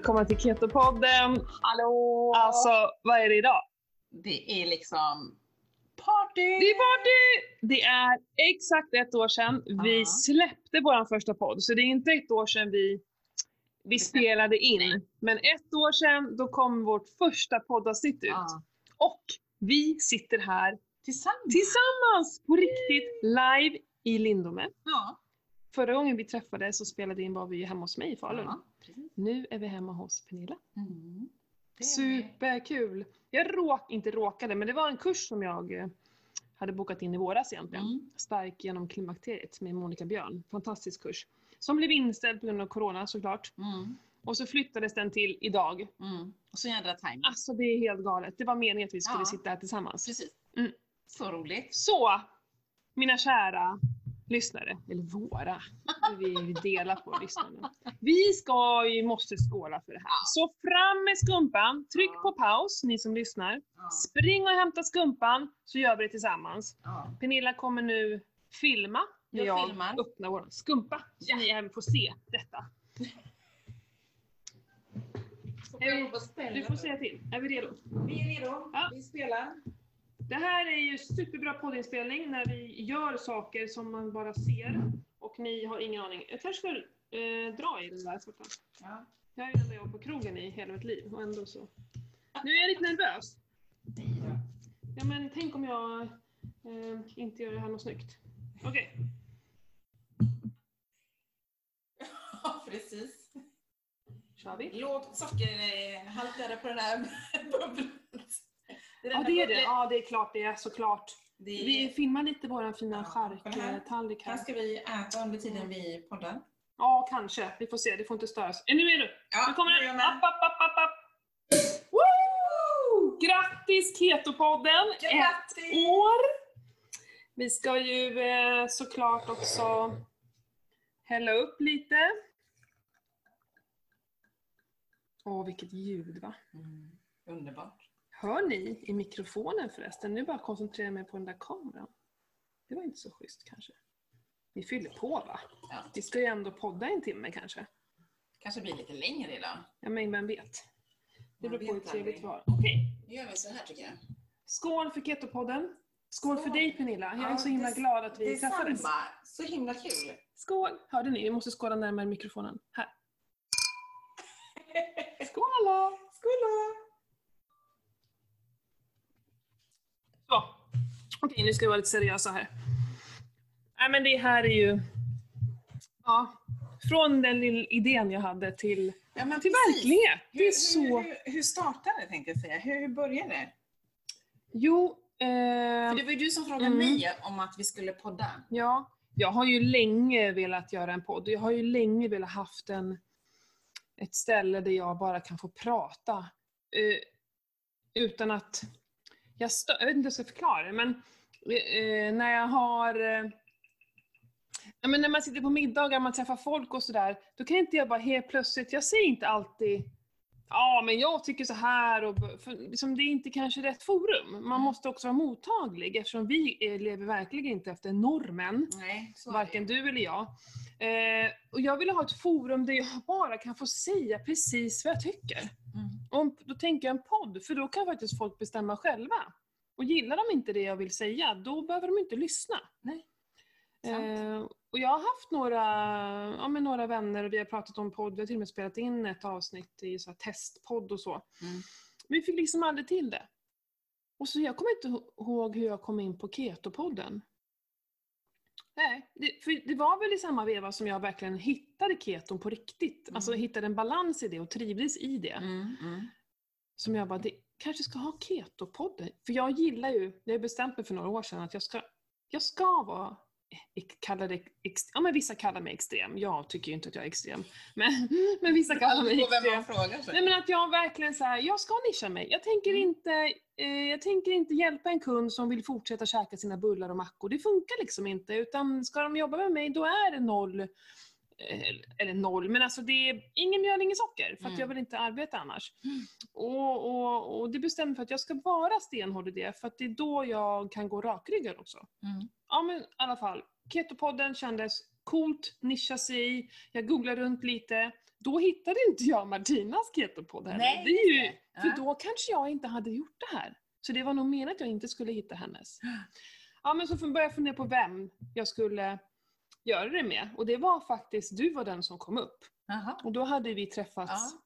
välkomna till Keto-podden. Hallå! Alltså, vad är det idag? Det är liksom party! Det är party! Det är exakt ett år sedan vi Ja. släppte vår första podd, så det är inte ett år sedan vi, vi spelade in. Men ett år sedan, då kom vårt första poddavsnitt ut. Ja. Och vi sitter här Tillsammans! tillsammans på riktigt live i Lindome. Ja. Förra gången vi träffades så spelade in var vi hemma hos mig i Falun. Precis. Nu är vi hemma hos Pernilla. Mm. Superkul! Jag råk, inte råkade, men det var en kurs som jag eh, hade bokat in i våras egentligen. Mm. Stark genom klimakteriet med Monica Björn. Fantastisk kurs. Som blev inställd på grund av Corona såklart. Mm. Och så flyttades den till idag. Mm. Och så jädra timing. Alltså det är helt galet. Det var meningen att vi skulle Ja. sitta här tillsammans. Precis. Mm. Så roligt. Så, mina kära lyssnare, eller våra, vi delar på lyssnarna. Vi ska ju, måste skåla för det här. Så fram med skumpan, tryck på paus, ni som lyssnar. Spring och hämta skumpan, så gör vi det tillsammans. Pernilla kommer nu filma när Jag jag, filmar. öppnar vår skumpa, så ni även får se detta. Du får säga till. Är vi redo? Vi är redo. Ja. Vi spelar. Det här är ju superbra poddinspelning när vi gör saker som man bara ser och ni har ingen aning. Jag kanske ska eh, dra i den där sorten. Ja. Jag har ju ändå jobbat på krogen i hela mitt liv och ändå så. Nu är jag lite nervös. Ja men tänk om jag eh, inte gör det här något snyggt. Okej. Ja, precis. Kör vi? Lågt sockerhalt är det på den här bubblan. Det är Ja det är det. Ja det är klart det är såklart. Det är- Vi filmar lite våran fina Ja, charktallrik Här här. ska vi äta under tiden vi poddar. Ja kanske. Vi får se. Det får inte störas. Är ni? Ja, Nu kommer nu är den. App, med. app, app, app, app. Woo! Grattis Ketopodden! Ett Grattis! år! Vi ska ju eh, såklart också hälla upp lite. Åh, vilket ljud va? Mm. Underbart. Hör ni i mikrofonen förresten? Nu bara koncentrerar jag mig på den där kameran. Det var inte så schysst kanske. Vi fyller på va? Ja. Vi ska ju ändå podda en timme kanske. Kanske blir lite längre idag. Ja men vem vet? Det Man beror på hur vet trevligt det aldrig. var. Okej, Nu gör vi så här tycker jag. skål för Ketopodden. Skål för Skål. dig Pernilla. Jag är Ja, så himla det- glad att vi träffades. samma. Så himla kul. Skål! Hörde ni? Vi måste skåla närmare mikrofonen. Här. Skål alla! Skål Så. Okej, nu ska vi vara lite seriösa här. Nej men det här är ju... Ja. Från den lilla idén jag hade till, ja, men till precis. verklighet. Det är Hur, så... hur, hur, hur startade det tänkte jag säga? Hur, hur började det? Jo, eh, För det var ju du som frågade Mm. mig om att vi skulle podda. ja. Jag har ju länge velat göra en podd. Jag har ju länge velat haft en, ett ställe där jag bara kan få prata. Eh, utan att... Jag, stö- jag vet inte hur jag ska förklara det, men eh, när jag har... Eh, ja, men när man sitter på middagar, man träffar folk och sådär, då kan inte jag bara helt plötsligt, jag säger inte alltid Ja, men jag tycker så här och för, liksom, det är inte kanske rätt forum. Man måste också vara mottaglig eftersom vi eh, lever verkligen inte efter normen. Nej, Varken du eller jag. Eh, och jag vill ha ett forum där jag bara kan få säga precis vad jag tycker. Mm. Då tänker jag en podd, för då kan faktiskt folk bestämma själva. Och gillar de inte det jag vill säga, då behöver de inte lyssna. Nej. Eh, och jag har haft några, ja, men några vänner och vi har pratat om podd, vi har till och med spelat in ett avsnitt i så testpodd och så. Mm. Vi fick liksom aldrig till det. Och så jag kommer inte ihåg hur jag kom in på Keto-podden. Nej, det, för det var väl i samma veva som jag verkligen hittade keton på riktigt. Mm. Alltså hittade en balans i det och trivdes i det. Mm. Mm. Som jag bara, det kanske ska ha Keto-podden. För jag gillar ju, jag har bestämt mig för några år sedan att jag ska, jag ska vara kallar det ex, ja men vissa kallar mig extrem. Jag tycker ju inte att jag är extrem. Men, men vissa kallar mig extrem. frågar. Nej men att jag verkligen så här, jag ska nischa mig. Jag tänker, Mm. inte, eh, jag tänker inte hjälpa en kund som vill fortsätta käka sina bullar och mackor. Det funkar liksom inte. Utan ska de jobba med mig, då är det noll. Eh, eller noll, men alltså det är ingen mjöl, ingen socker. För att Mm. jag vill inte arbeta annars. Mm. Och, och, och det bestämmer för att jag ska vara stenhård i det. För att det är då jag kan gå rakryggad också. Mm. Ja men i alla fall. Ketopodden kändes coolt, nischa sig. Jag googlade runt lite. Då hittade inte jag Martinas ketopodd heller. Nej, det är ju. För Ja. då kanske jag inte hade gjort det här. Så det var nog menat att jag inte skulle hitta hennes. Ja men så började jag fundera på vem jag skulle göra det med. Och det var faktiskt, du var den som kom upp. Jaha. Och då hade vi träffats Ja.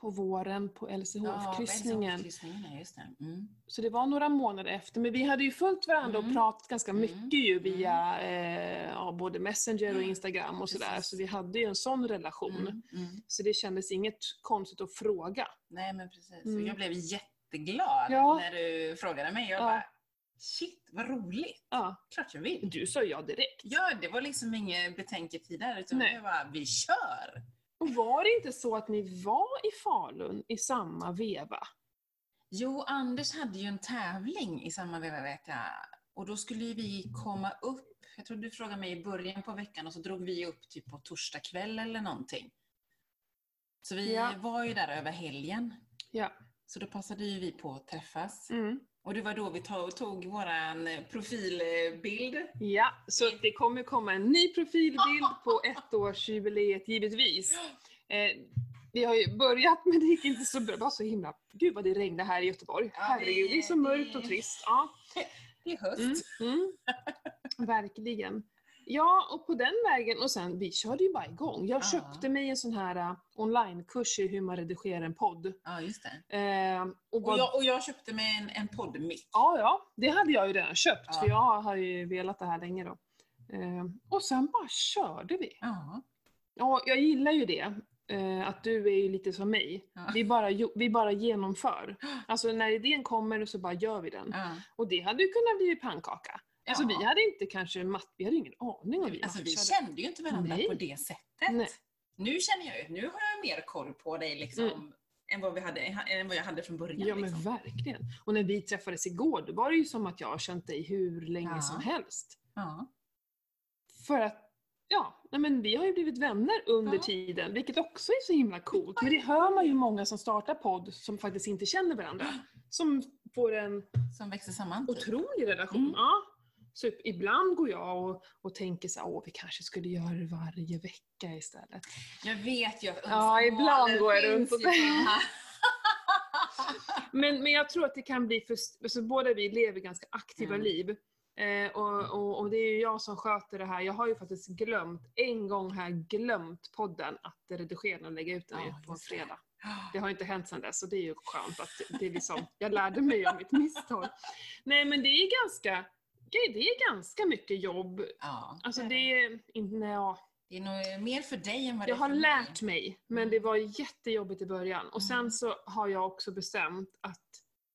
på våren på LCHF-kryssningen. kryssningen, ja. Mm. Så det var några månader efter. Men vi hade ju följt varandra och Mm. pratat ganska Mm. mycket ju via eh, ja, både Messenger och Instagram och sådär. Så vi hade ju en sån relation. Mm. Mm. Så det kändes inget konstigt att fråga. Nej men precis. Mm. Jag blev jätteglad när du frågade mig. Jag Ja. bara, shit vad roligt. Ja, Klart jag vill. du sa ja direkt. Ja, det var liksom ingen betänketid där utan Nej. jag bara, vi kör! Och var det inte så att ni var i Falun i samma veva? Jo, Anders hade ju en tävling i samma veva vet jag. Och då skulle vi komma upp, jag tror du frågade mig i början på veckan och så drog vi upp typ på torsdag kväll eller någonting. Så vi Ja. var ju där över helgen. Ja. Så då passade ju vi på att träffas. Mm. Och det var då vi tog, tog våran profilbild. Ja, så det kommer komma en ny profilbild på ettårsjubileet givetvis. Eh, vi har ju börjat men det gick inte så bra. Det var så himla... Gud vad det regnade här i Göteborg. Ja, Herregud, det är så mörkt och trist. Ja. Det är höst. Mm, mm. Verkligen. Ja, och på den vägen, och sen vi körde ju bara igång. Jag Ja. köpte mig en sån här uh, onlinekurs i hur man redigerar en podd. Ja, just det. Eh, och Och jag, och jag köpte mig en, en poddmick. Ja, ja, det hade jag ju redan köpt, Ja. för jag har ju velat det här länge då. Eh, och sen bara körde vi. Ja. Ja, jag gillar ju det. eh, att du är ju lite som mig. Ja. Vi, bara, vi bara genomför. Alltså när idén kommer så bara gör vi den. Ja. Och det hade ju kunnat bli pannkaka. Alltså vi hade inte kanske matt, vi hade ingen aning om vi Alltså vi kände ju inte varandra Nej. på det sättet. Nej. Nu känner jag ju, nu har jag mer koll på dig liksom. Mm. Än, vad vi hade, än vad jag hade från början. Ja men liksom. verkligen. Och när vi träffades igår, då var det ju som att jag har känt dig hur länge Ja. som helst. ja. För att, ja, men vi har ju blivit vänner under Ja. tiden, vilket också är så himla coolt. Men det hör man ju många som startar podd som faktiskt inte känner varandra. Som får en Som växer samman. Typ. otrolig relation. Mm. Ja. Så ibland går jag och, och tänker så här, åh vi kanske skulle göra det varje vecka istället. Jag vet ju att Ja, ibland går jag runt och här- Men, men jag tror att det kan bli för, alltså båda vi lever ganska aktiva Mm. liv. Eh, och, och, och det är ju jag som sköter det här. Jag har ju faktiskt glömt, en gång jag glömt podden att redigera och lägga ut den Ja, på en fredag. Det har inte hänt sedan dess och det är ju skönt att det är liksom, jag lärde mig av mitt misstag. Nej men det är ganska, det är ganska mycket jobb. Ja, Alltså det är ja, det är nog mer för dig än vad det jag är har för lärt mig. mig, men Mm. det var jättejobbigt i början. Och sen Mm. så har jag också bestämt att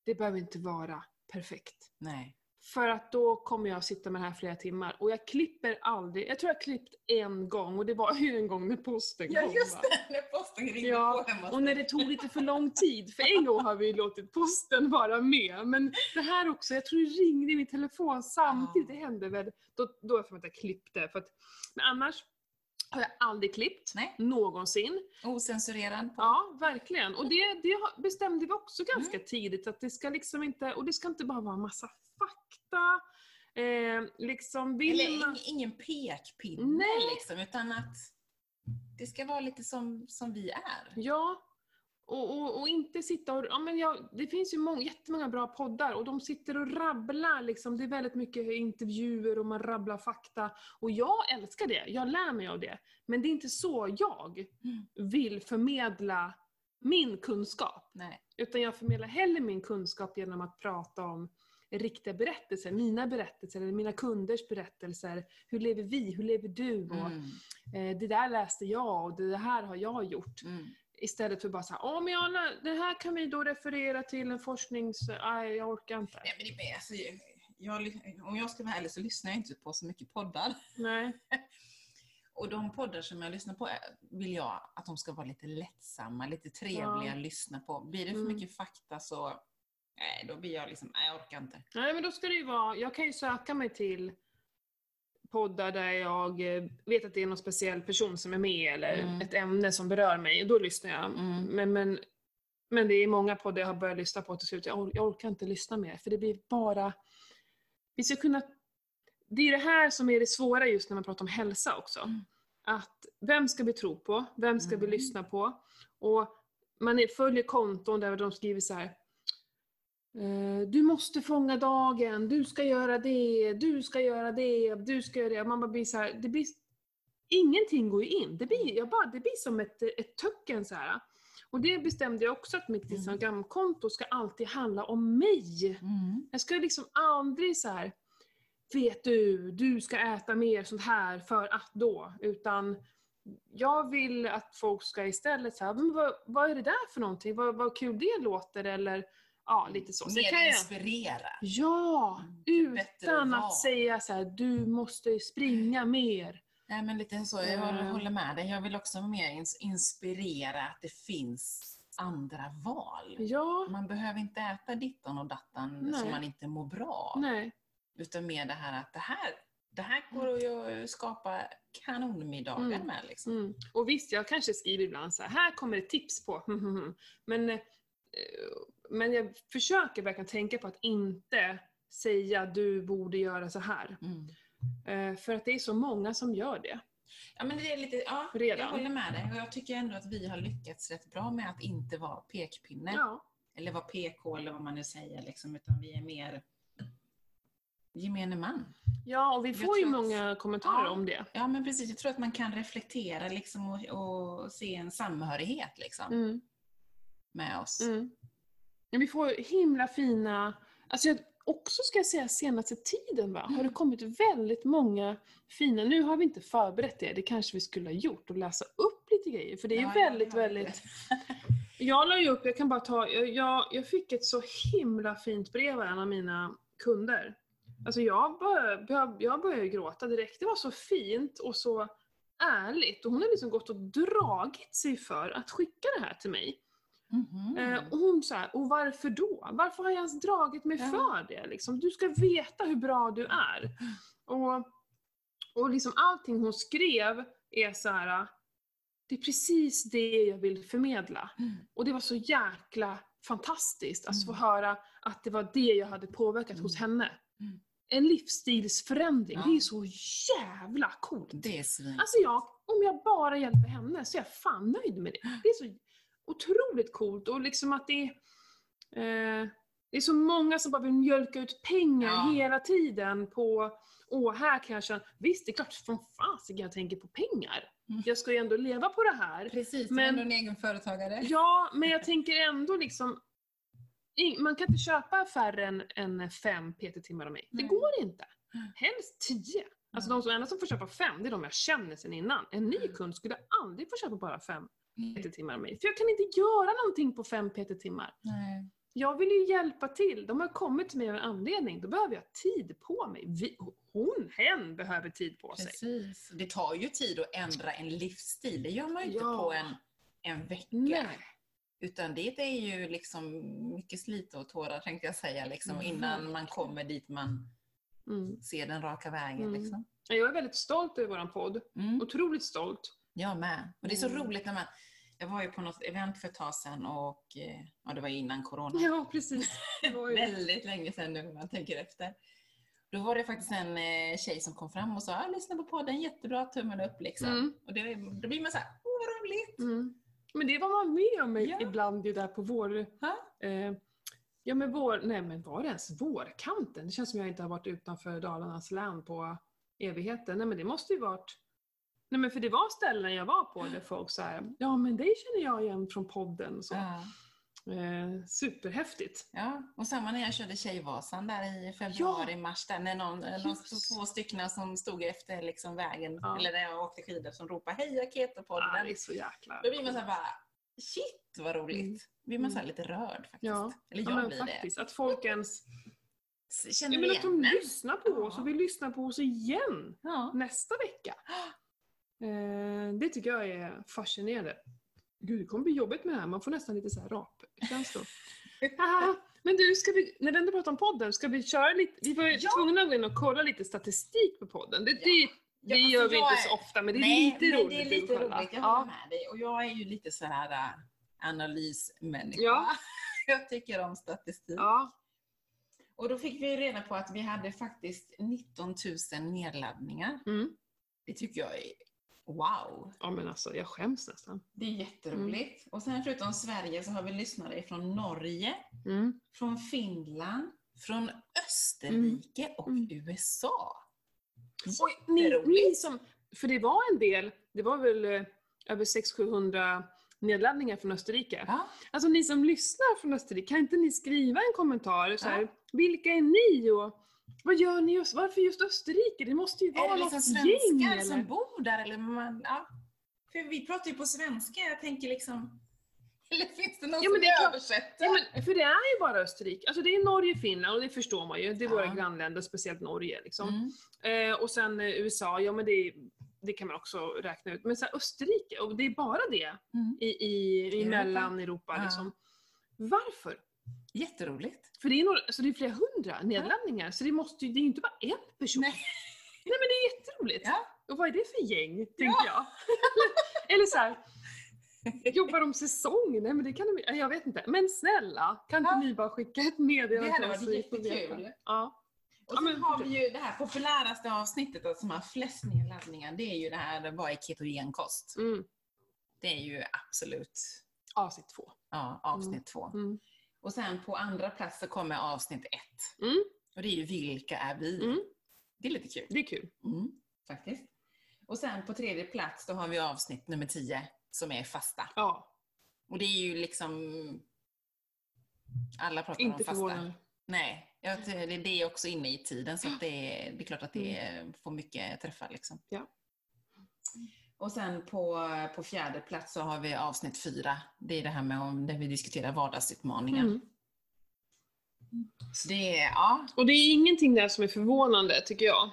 det behöver inte vara perfekt. Nej. För att då kommer jag sitta med det här flera timmar. Och jag klipper aldrig, jag tror jag klippt en gång och det var ju en gång när posten Ja kom. just va? det, när posten ringde Ja, på hemma Och när det tog lite för lång tid, för en gång har vi låtit posten vara med. Men det här också, jag tror det ringde i min telefon samtidigt, Ja. det hände väl. Då, då har jag för mig att jag klippte. För att, men annars har jag aldrig klippt, Nej. någonsin. Ocensurerad. Ja, verkligen. Och det, det bestämde vi också ganska Mm. tidigt, att det ska liksom inte, och det ska inte bara vara massa fakta. Eh, liksom vill Eller man... ing, ingen pekpinne Nej. liksom, utan att det ska vara lite som, som vi är. Ja. Och, och, och inte sitta och... Ja, men jag, det finns ju många, jättemånga bra poddar och de sitter och rabblar. Liksom. Det är väldigt mycket intervjuer och man rabblar fakta. Och jag älskar det. Jag lär mig av det. Men det är inte så jag Mm. vill förmedla min kunskap. Nej. Utan jag förmedlar hellre min kunskap genom att prata om riktiga berättelser, mina berättelser, eller mina kunders berättelser. Hur lever vi? Hur lever du? Och, Mm. eh, det där läste jag och det här har jag gjort. Mm. Istället för bara så här, åh men lä- det här kan vi då referera till en forsknings... Nej, jag orkar inte. Nej, men det är, alltså, jag, om jag ska vara ärlig så lyssnar jag inte på så mycket poddar. Nej. Och de poddar som jag lyssnar på är- vill jag att de ska vara lite lättsamma, lite trevliga Ja. att lyssna på. Blir det för Mm. mycket fakta så, nej då blir jag liksom, nej jag orkar inte. Nej men då ska det ju vara, jag kan ju söka mig till poddar där jag eh, vet att det är någon speciell person som är med eller Mm. ett ämne som berör mig, och då lyssnar jag. Mm. Men, men, men det är många poddar jag har börjat lyssna på till slut, jag, or- jag orkar inte lyssna mer för det blir bara... Vi ska kunna... Det är det här som är det svåra just när man pratar om hälsa också. Mm. att vem ska vi tro på? Vem ska vi Mm. lyssna på? Och man följer konton där de skriver så här. Eh, Du måste fånga dagen, du ska göra det, du ska göra det, du ska göra det. Man bara blir så här, det blir, ingenting går ju in. Det blir, jag bara, det blir som ett, ett töcken så här. Och det bestämde jag också att mitt Mm. Instagramkonto ska alltid handla om mig. Mm. Jag ska liksom aldrig så här. vet du, du ska äta mer sånt här för att då. Utan jag vill att folk ska istället säga, vad, vad är det där för någonting? Vad, vad kul det låter eller ja, lite så. Sen Mer kan jag, inspirera. ja, Mm, utan att säga så här, du måste springa mer. Nej, men lite så. Jag Eh. håller- håller med dig. Jag vill också mer ins- inspirera att det finns andra val. Ja, Man behöver inte äta dittan och dattan Nej. som man inte mår bra av. nej, Utan mer det här att det här, det här går att ju skapa kanonmiddagar Mm. med. Liksom. Mm. Och visst, jag kanske skriver ibland så här, här kommer ett tips på, men, eh, men jag försöker verkligen tänka på att inte säga du borde göra så här. Mm. Eh, För att det är så många som gör det. Ja, men det är lite, ja, Redan. jag håller med dig. Och jag tycker ändå att vi har lyckats rätt bra med att inte vara pekpinne. Ja, Eller vara PK eller vad man nu säger. Liksom, utan vi är mer gemene man. ja och vi får ju tror att- många kommentarer Ja. om det. Ja, men precis. Jag tror att man kan reflektera liksom, och, och se en samhörighet liksom, Mm. med oss. Mm. Vi får himla fina, alltså jag, också ska jag säga senaste tiden va, har det kommit väldigt många fina, nu har vi inte förberett det, det kanske vi skulle ha gjort och läsa upp lite grejer för det är Ja, väldigt, väldigt Jag la ju upp, jag kan bara ta, jag, jag, jag fick ett så himla fint brev av en av mina kunder. Alltså jag började, jag, jag började gråta direkt, det var så fint och så ärligt och hon har liksom gått och dragit sig för att skicka det här till mig. Mhm. Eh, och hon sa, och varför då? Varför har jag ens dragit mig Ja. för det? Liksom? Du ska veta hur bra du är. Och, och liksom allting hon skrev är så här. det är precis det jag vill förmedla. Mm. Och det var så jäkla fantastiskt att få Mm. höra att det var det jag hade påverkat hos henne. Mm. En livsstilsförändring, Ja. det är så jävla coolt. Det är svin. Alltså jag, om jag bara hjälper henne så är jag fan nöjd med det. Det är så otroligt coolt och liksom att det är, eh, det är så många som bara vill mjölka ut pengar Ja. hela tiden på, åh här kan jag tjäna, visst det är klart som fasiken jag tänker på pengar. Mm. Jag ska ju ändå leva på det här. Precis, men- men... ändå en egen företagare. Ja, men jag tänker ändå liksom, man kan inte köpa färre än, än fem PT-timmar av mig. Det Nej. går inte. Mm. Helst tio. Alltså de som enda som får köpa fem, det är de jag känner sen innan. En ny kund skulle aldrig få köpa bara fem Mm. PT-timmar av mig. För jag kan inte göra någonting på fem PT-timmar. Nej. Jag vill ju hjälpa till. De har kommit till mig av en anledning. Då behöver jag tid på mig. Vi, hon, hen behöver tid på sig. Precis. Det tar ju tid att ändra en livsstil. Det gör man ju inte Ja. på en, en vecka. Nej. Utan det är ju liksom mycket slit och tårar tänkte jag säga, liksom, Mm, innan man kommer dit man Mm. ser den raka vägen. Mm. Liksom. Jag är väldigt stolt över vår podd. Mm. Otroligt stolt. Jag med. Och det är så Mm. roligt när man... Jag var ju på något event för ett tag sedan och eh, ja, det var innan corona. Ja, precis. Väldigt länge sedan nu om man tänker efter. Då var det faktiskt en eh, tjej som kom fram och sa ah, lyssna på podden, jättebra, tummen upp liksom. Mm. Och det, då blir man så här, åh vad roligt! Mm. Men det var man med om Ja. ibland ju där på vår... Ha? Eh, ja men vår... Nej men var det ens vårkanten? Det känns som jag inte har varit utanför Dalarnas län på evigheter. Nej men det måste ju varit... Nej men för det var ställen jag var på där folk sa ja men det känner jag igen från podden. Så. Ja. Eh, superhäftigt. Ja, och samma när jag körde Tjejvasan där i februari, mars, där när någon, någon två stycken som stod efter liksom vägen, Ja. eller när jag åkte skidor, som ropade Hej Keto-podden. Ah, det är så jäkla Då blir man så här bara, shit vad roligt. Mm. blir man så här Mm. lite rörd faktiskt. Ja. Eller jag Ja, men blir faktiskt, att folk ens... det. Känner Jag menar att de igen. lyssnar på oss Ja. och vill lyssna på oss igen Ja. nästa vecka. Eh, det tycker jag är fascinerande. Gud, det kommer bli jobbigt med det här. Man får nästan lite så här rapkänslor. Haha. Men du, ska vi, när vi ändå pratar om podden, ska vi köra lite... Vi var Ja. tvungna att gå in och kolla lite statistik på podden. Det, det, det Ja, gör alltså vi jag inte är- så ofta, men det är Nej, lite roligt. det är lite roligt. Jag Ja. håller med dig. Och jag är ju lite så här äh, analysmänniska. Ja. Jag tycker om statistik. Ja. Och då fick vi reda på att vi hade faktiskt 19 000 nedladdningar. Mm. Det tycker jag är Wow! Ja men alltså, jag skäms nästan. Det är jätteroligt. Och sen förutom Sverige så har vi lyssnare från Norge, Mm. från Finland, från Österrike och Mm. USA. Oj, ni, Jätteroligt. ni som, för det var en del, det var väl eh, över 600-700 nedladdningar från Österrike. Ja, Alltså ni som lyssnar från Österrike, kan inte ni skriva en kommentar? Så här, Ja. Vilka är ni och vad gör ni just, varför just Österrike? Det måste ju är vara det något liksom gäng svenskar eller? som bor där? Eller man, ja. För vi pratar ju på svenska, jag tänker liksom... Eller finns det någon Ja, som det är översätter? Ja, men, för det är ju bara Österrike. Alltså det är Norge, Finland och det förstår man ju. Det är våra Ja. grannländer, speciellt Norge. Liksom. Mm. Eh, och sen eh, USA, ja men det, det kan man också räkna ut. Men så här, Österrike, och det är bara det Mm. i, i, i Europa. Mellaneuropa. Liksom. Varför? Jätteroligt. För det är, några, alltså det är flera hundra nedladdningar, så det, måste, ju- det är ju inte bara en person. Nej. Nej men det är jätteroligt. Ja. Och vad är det för gäng, tänker jag. Eller så här, jobbar de säsong? Nej men det kan de Jag vet inte. Men snälla, kan inte Ja. ni bara skicka ett meddelande Det hade till oss varit så jättekul. Ja. Och Ja, sen men har vi ju det här populäraste avsnittet då, som har flest nedladdningar. Det är ju det här, vad är ketogenkost? Mm. Det är ju absolut Avsnitt två. ja, avsnitt två. Mm. Och sen på andra plats så kommer avsnitt ett. Mm. Och det är ju Vilka är vi? Mm. Det är lite kul. Det är kul. Mm, faktiskt. Och sen på tredje plats då har vi avsnitt nummer 10 som är fasta. Ja, Och det är ju liksom... Alla pratar inte om fasta. förvånande. Nej, jag, det är också inne i tiden så det, är, det är klart att det får mycket träffar. Liksom. Ja. Och sen på, på fjärde plats så har vi avsnitt fyra. Det är det här med om, där vi diskuterar vardagsutmaningar. Mm. Så det är, ja, Och det är ingenting där som är förvånande, tycker jag.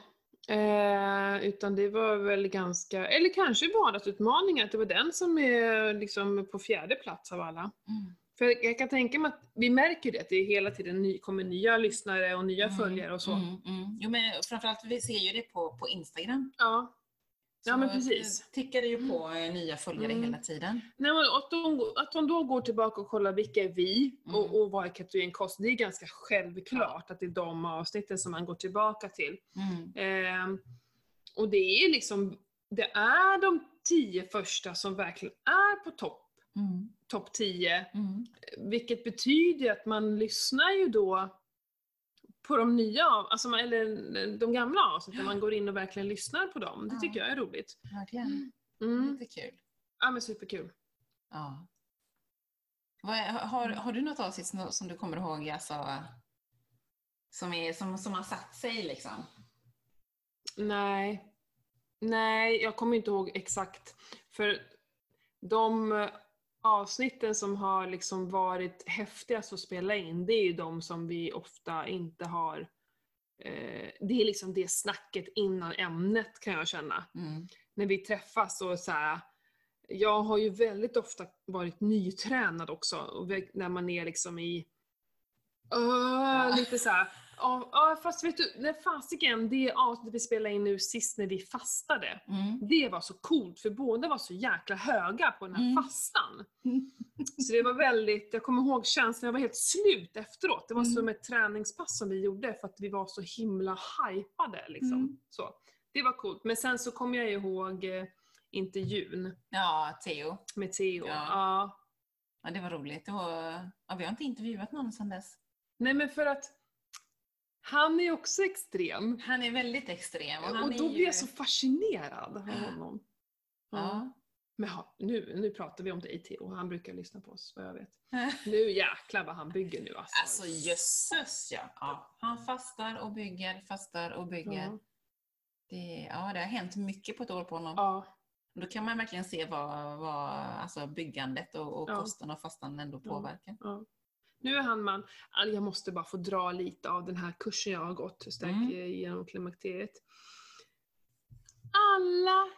Eh, utan det var väl ganska, eller kanske vardagsutmaningar, att det var den som är liksom på fjärde plats av alla. Mm. För jag kan tänka mig att vi märker det, att det hela tiden ny, kommer nya lyssnare och nya Mm, följare och så. Mm, mm. Jo, men framförallt vi ser ju det på, på Instagram. Ja. Ja, men precis. det tickar det ju på eh, nya följare Mm. hela tiden. Nej, men att, de, att de då går tillbaka och kollar vilka är vi Mm. och, och vad är ketogenkost, det är ganska självklart att det är de avsnitten som man går tillbaka till. Mm. Ehm, och det är liksom, det är de tio första som verkligen är på topp, Mm. topp 10. Mm. Vilket betyder att man lyssnar ju då på de nya, av- alltså, man- eller de gamla avsnitten, man går in och verkligen lyssnar på dem. Det Ja. tycker jag är roligt. Verkligen. Mm. Lite kul. Ja men superkul. Ja. Vad är, har, har du något avsnitt som, du kommer ihåg, alltså, som, är, som, som har satt sig liksom? Nej. Nej, jag kommer inte ihåg exakt. För de avsnitten som har liksom varit häftigast att spela in, det är ju de som vi ofta inte har eh, det är liksom det snacket innan ämnet kan jag känna. Mm. När vi träffas och så här. Jag har ju väldigt ofta varit nytränad också, när man är liksom i Öh, lite så här. Ja, ja, fast vet du, när fasiken, det avsnittet vi spelade in nu sist när vi fastade, Mm. det var så coolt för båda var så jäkla höga på den här Mm. fastan. Så det var väldigt, jag kommer ihåg känslan, jag var helt slut efteråt. Det var Mm. som ett träningspass som vi gjorde för att vi var så himla hypade. Liksom. Mm. Så. Det var coolt. Men sen så kommer jag ihåg eh, intervjun Ja, Theo. med Theo. Ja. Ja. Ja, det var roligt. Det var, ja, vi har inte intervjuat någon sedan dess. Nej men för att han är också extrem. Han är väldigt extrem. Och, Och då blir ju... jag så fascinerad av honom. Ja. Men ha, nu, nu pratar vi om dig Theo, han brukar lyssna på oss vad jag vet. Nu jäklar vad han bygger nu alltså. Alltså jösses ja. ja. Han fastar och bygger, fastar och bygger. Ja. Det, ja, det har hänt mycket på ett år på honom. Ja, Då kan man verkligen se vad, vad alltså byggandet och, och Ja. kosten och fastan ändå Ja. påverkar. Nu är han man, jag måste bara få dra lite av den här kursen jag har gått, stärk Mm. eh, genom klimakteriet. Alla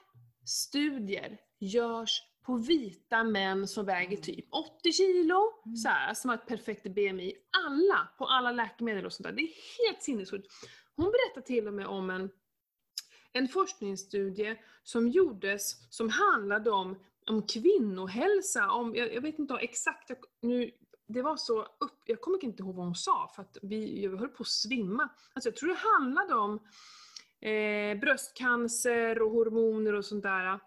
studier görs på vita män som väger Mm. typ 80 kilo, Mm. så här, som har ett perfekt BMI. Alla, på alla läkemedel och sånt där. Det är helt sinnessjukt. Hon berättar till och med om en, en forskningsstudie som gjordes som handlade om, om kvinnohälsa. Om, jag, jag vet inte exakt, nu, det var så upp, jag kommer inte ihåg vad hon sa för att vi, jag höll på att svimma. Alltså jag tror det handlade om eh, bröstcancer och hormoner och sånt där.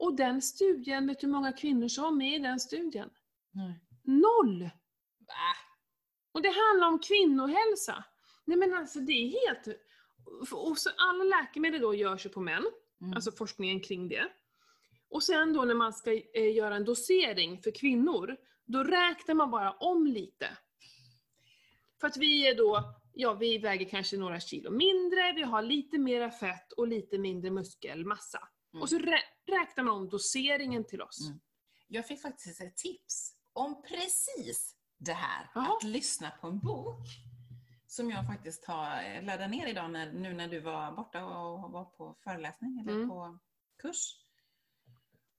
Och den studien, vet du hur många kvinnor som var med i den studien? Nej. Noll! Va? Och det handlar om kvinnohälsa. Nej men alltså det är helt... Och så alla läkemedel då görs ju på män, Mm. alltså forskningen kring det. Och sen då när man ska eh, göra en dosering för kvinnor, då räknar man bara om lite. För att vi är då, ja vi väger kanske några kilo mindre, vi har lite mera fett och lite mindre muskelmassa. Mm. Och så rä- räknar man om doseringen till oss. Mm. Jag fick faktiskt ett tips om precis det här. Jaha. Att lyssna på en bok. Som jag faktiskt har eh, laddat ner idag när, nu när du var borta och var på föreläsning eller Mm. på kurs.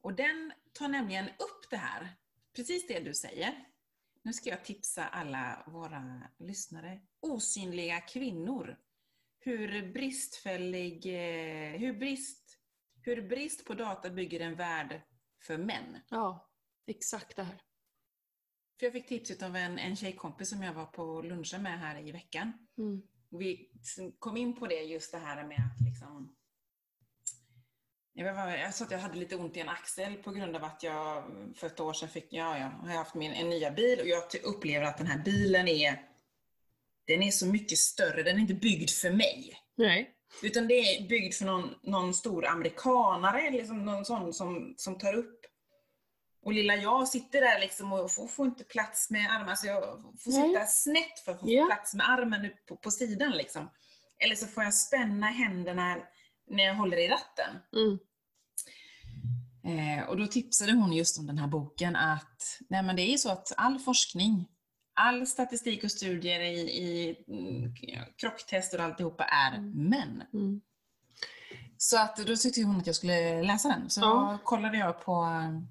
Och den tar nämligen upp det här, precis det du säger. Nu ska jag tipsa alla våra lyssnare. Osynliga kvinnor. Hur bristfällig, eh, hur brist, hur brist på data bygger en värld för män. Ja, exakt det här. För jag fick tipset av en, en tjejkompis som jag var på lunchen med här i veckan. Mm. Vi kom in på det, just det här med att liksom... Jag, var, jag sa att jag hade lite ont i en axel på grund av att jag för ett år sedan fick, ja, ja, har jag haft min, en nya bil och jag upplever att den här bilen är, den är så mycket större, den är inte byggd för mig. Nej. Utan det är byggd för någon, någon stor amerikanare, liksom någon sån som, som tar upp. Och lilla jag sitter där liksom och får, får inte plats med armarna, så jag får Nej. sitta snett för att få Ja. plats med armen på, på sidan. Liksom. Eller så får jag spänna händerna när jag håller i ratten. Mm. Eh, och då tipsade hon just om den här boken att nej men det är ju så att all forskning, all statistik och studier i, i mm, krocktester och alltihopa är Mm. män. Mm. Så att då tyckte hon att jag skulle läsa den. Så Ja. kollade jag på en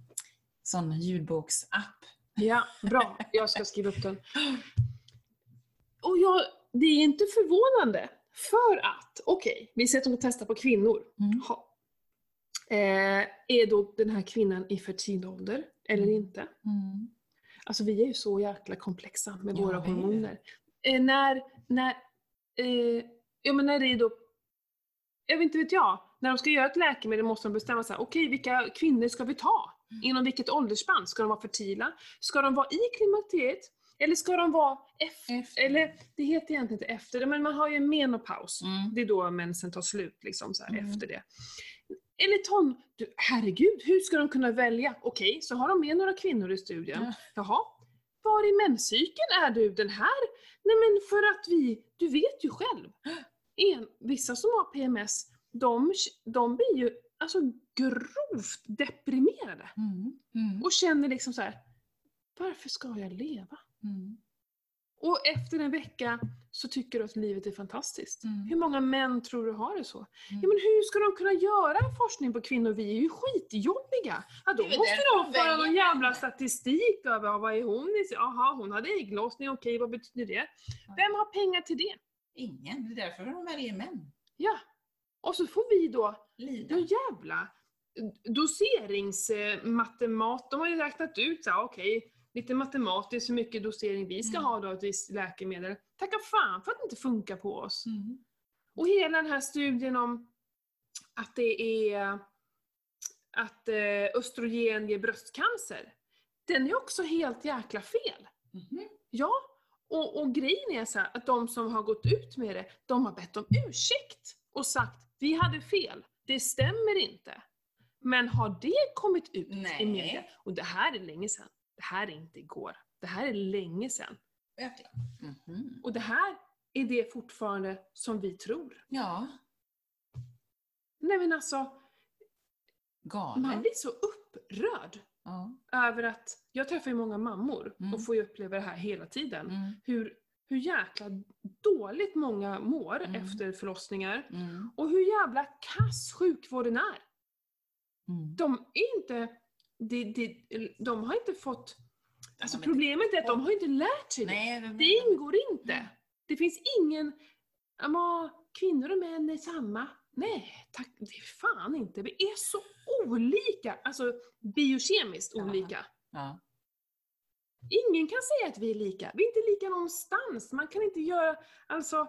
sån ljudboksapp. Ja, bra. Jag ska skriva upp den. Och jag, det är inte förvånande. För att, okej, vi säger att de testar på kvinnor. Mm. Eh, är då den här kvinnan i fertil ålder eller Mm. inte? Mm. Alltså vi är ju så jäkla komplexa med våra hormoner. Eh, när, när, eh, ja men när det är då, jag vet inte vet jag, när de ska göra ett läkemedel måste de bestämma sig, okej vilka kvinnor ska vi ta? Mm. Inom vilket åldersspann? Ska de vara fertila? Ska de vara i klimakteriet? Eller ska de vara efter? Efter. Eller det heter egentligen inte efter, men man har ju en menopaus. Mm. Det är då mensen tar slut, liksom så här, Mm. efter det. Eller ton, du, herregud, hur ska de kunna välja? Okej, så har de med några kvinnor i studien. Ja. Jaha, var i menscykeln är du den här? Nej men för att vi, du vet ju själv. En, vissa som har PMS, de, de blir ju alltså grovt deprimerade. Mm. Mm. Och känner liksom så här: varför ska jag leva? Mm. Och efter en vecka så tycker du att livet är fantastiskt. Mm. Hur många män tror du har det så? Mm. Ja men hur ska de kunna göra forskning på kvinnor? Vi är ju skitjobbiga. Ja, då är måste de föra någon jävla statistik över vad är hon? Jaha, hon hade ägglossning, okej vad betyder det? Vem har pengar till det? Ingen, det är därför de väljer män. Ja. Och så får vi då, Lida. då jävla doseringsmattemat, de har ju räknat ut så okej, lite matematiskt hur mycket dosering vi ska Mm. ha då ett visst läkemedel. Tacka fan för att det inte funkar på oss. Mm. Och hela den här studien om att det är att eh, östrogen ger bröstcancer, den är också helt jäkla fel. Mhm. Ja, och, och grejen är så här, att de som har gått ut med det, de har bett om ursäkt och sagt vi hade fel, det stämmer inte. Men har det kommit ut i Nej. media? Och det här är länge sedan. Det här är inte igår. Det här är länge sedan. Verkligen. Mhm. Och det här är det fortfarande som vi tror. Ja, Nej men alltså, man galet. blir så upprörd Ja. över att, jag träffar ju många mammor Mm. och får ju uppleva det här hela tiden. Mm. Hur, hur jäkla dåligt många mår Mm. efter förlossningar. Mm. Och hur jävla kass sjukvården är. Mm. De är inte, de, de, de har inte fått, alltså inte problemet är att de har inte lärt sig det. Nej, det, Det ingår inte. Mm. Det finns ingen, kvinnor och män är samma. Nej, tack, det är fan inte. Vi är så olika, alltså biokemiskt Ja. olika. Ja. Ingen kan säga att vi är lika. Vi är inte lika någonstans. Man kan inte göra, alltså,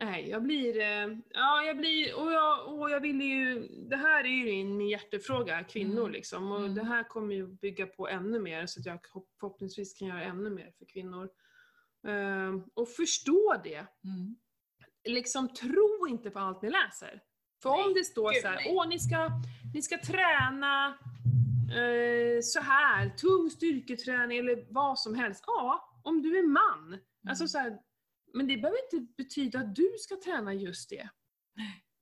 Nej, jag blir... eh, Ja, jag blir... Och jag, och jag vill ju... Det här är ju min hjärtefråga, kvinnor Mm. liksom. Och Mm. det här kommer ju bygga på ännu mer så att jag hopp- förhoppningsvis kan göra ännu mer för kvinnor. Ehm, och förstå det. Mm. Liksom tro inte på allt ni läser. För Nej, om det står gud så här, åh ni ska, ni ska träna eh, så här, tung styrketräning eller vad som helst. Ja, om du är man. Alltså Mm. så här, men det behöver inte betyda att du ska träna just det.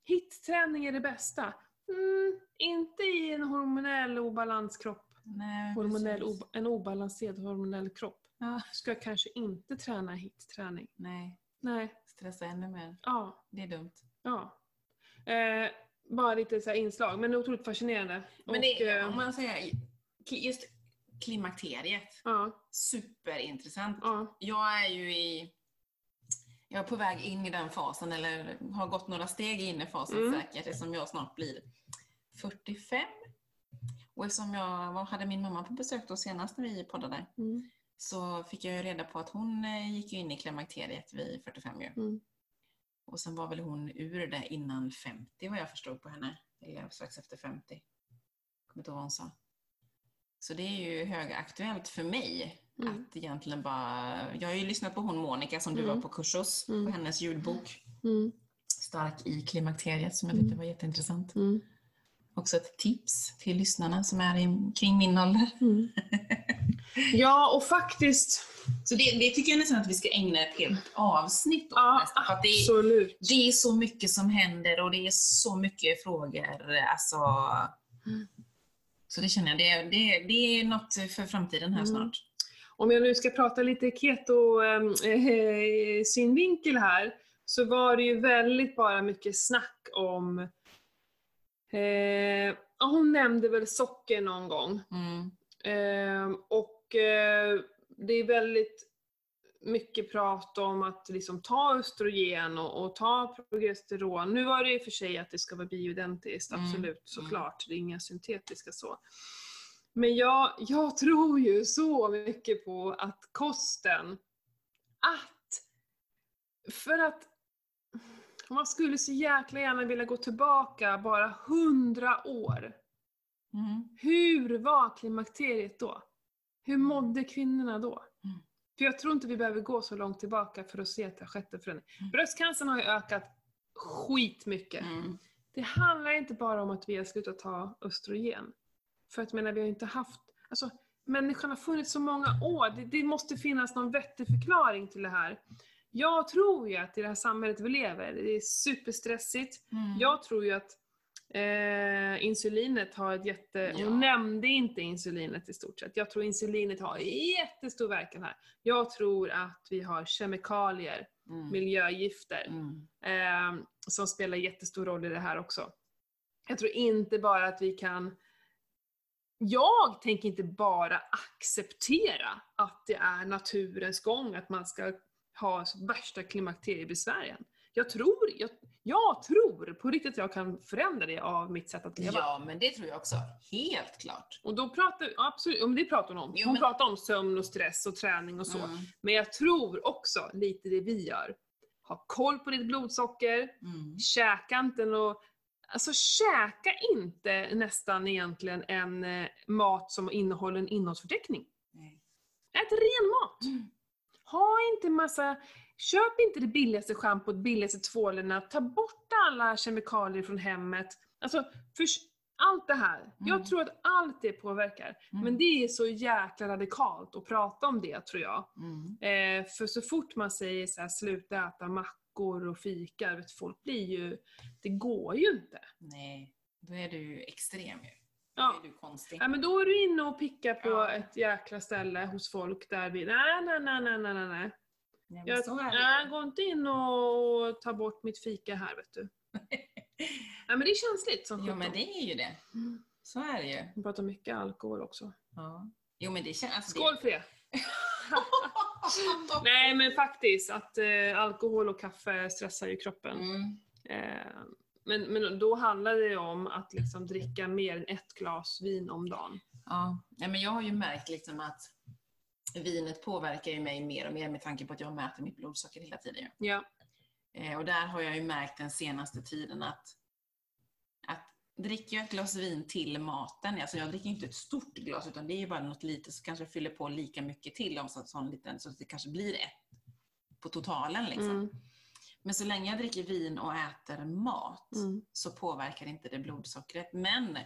Hitträning är det bästa. Mm, inte i en hormonell obalanskropp. Nej, Hormonell, oba, en obalanserad hormonell kropp. Ja. Ska jag kanske inte träna hitträning. Nej, Nej, stressa ännu mer. ja. Det är dumt. Ja. Eh, bara lite så inslag, men otroligt fascinerande. Men det, Och, eh, om man säger just klimakteriet, ja, superintressant. ja, Jag är ju i jag är på väg in i den fasen, eller har gått några steg in i fasen Mm. säkert, eftersom jag snart blir 45. Och eftersom jag var, hade min mamma på besök då senast när vi poddade, mm, så fick jag ju reda på att hon eh, gick in i klimakteriet vid 45 ju. mm, Och sen var väl hon ur det innan 50 vad jag förstod på henne. Eller strax efter 50. Kommer inte ihåg vad hon sa. Så det är ju högaktuellt för mig Mm. att egentligen bara... Jag har ju lyssnat på hon Monica som du Mm. var på kurs hos, Mm. på hennes ljudbok mm, Stark i klimakteriet som jag tyckte var jätteintressant. mm, Också ett tips till lyssnarna som är i, kring min ålder. mm. Ja, och faktiskt, Så det, det tycker jag nästan att vi ska ägna ett helt avsnitt åt ja, nästan. För att det, absolut. det är så mycket som händer och det är så mycket frågor. Alltså, Mm. Så det känner jag, det, det, det är något för framtiden här Mm. snart. Om jag nu ska prata lite keto-synvinkel här, så var det ju väldigt bara mycket snack om... Eh, hon nämnde väl socker någon gång. Mm. Ehm, och eh, det är väldigt mycket prat om att liksom ta östrogen och, och ta progesteron. Nu var det i och för sig att det ska vara bioidentiskt, Mm, absolut, såklart. Det är inga syntetiska så. Men jag, jag tror ju så mycket på att kosten, att, för att man skulle så jäkla gärna vilja gå tillbaka bara hundra år. Mm. Hur var klimakteriet då? Hur mådde kvinnorna då? Mm. För jag tror inte vi behöver gå så långt tillbaka för att se att det har skett en förändring. Mm. Bröstcancern har ju ökat skitmycket. Mm. Det handlar inte bara om att vi har slutat ta östrogen. För att menar, vi har inte haft... Alltså, människan har funnits så många år. Det, det måste finnas någon vettig förklaring till det här. Jag tror ju att i det här samhället vi lever, det är superstressigt. Mm. Jag tror ju att eh, insulinet har ett jätte... Ja. Hon nämnde inte insulinet i stort sett. Jag tror insulinet har jättestor verkan här. Jag tror att vi har kemikalier, Mm. miljögifter, Mm. eh, som spelar jättestor roll i det här också. Jag tror inte bara att vi kan... Jag tänker inte bara acceptera att det är naturens gång att man ska ha värsta klimakteriebesvären. Jag tror, jag, jag tror på riktigt att jag kan förändra det av mitt sätt att leva. Ja, men det tror jag också. Helt klart. Och då pratar, absolut, om det pratar hon om. Jo, Hon men- pratar om sömn och stress och träning och så. Mm. Men jag tror också lite det vi gör. Ha koll på ditt blodsocker, Mm. käka inte nå Alltså käka inte nästan egentligen en eh, mat som innehåller en innehållsförteckning. Nej. Ät ren mat! Mm. Ha inte massa... Köp inte det billigaste schampot, billigaste tvålarna, ta bort alla kemikalier från hemmet. Alltså, för, allt det här. Jag Mm. tror att allt det påverkar. Mm. Men det är så jäkla radikalt att prata om det, tror jag. Mm. Eh, för så fort man säger så här, sluta äta mackor och fika, vet, folk blir ju... Det går ju inte. Nej, då är du extrem ju. Då Ja. är du konstig. Ja, men då är du inne och pickar på Ja. ett jäkla ställe hos folk där vi... Nej, nej, nej, nej, nej, nej, nej. Nej, Jag, så är det nej, ju. gå inte in och ta bort mitt fika här, vet du. Ja, men det är känsligt som Jo, men det är ju det. Mm. Så är det ju. Vi pratar mycket alkohol också. Ja. Jo, men det känns... Alltså, Skål för det! Nej, men faktiskt att eh, alkohol och kaffe stressar ju kroppen. Mm. Eh, men, men då handlar det om att liksom dricka mer än ett glas vin om dagen. Ja. ja, men jag har ju märkt liksom att vinet påverkar ju mig mer och mer med tanke på att jag mäter mitt blodsocker hela tiden. Ja. Eh, och där har jag ju märkt den senaste tiden att, att dricker jag ett glas vin till maten, alltså jag dricker inte ett stort glas utan det är bara något litet så kanske jag fyller på lika mycket till om så, sån liten, så att det kanske blir ett på totalen. Liksom. Mm. Men så länge jag dricker vin och äter mat Mm. så påverkar inte det blodsockret. Men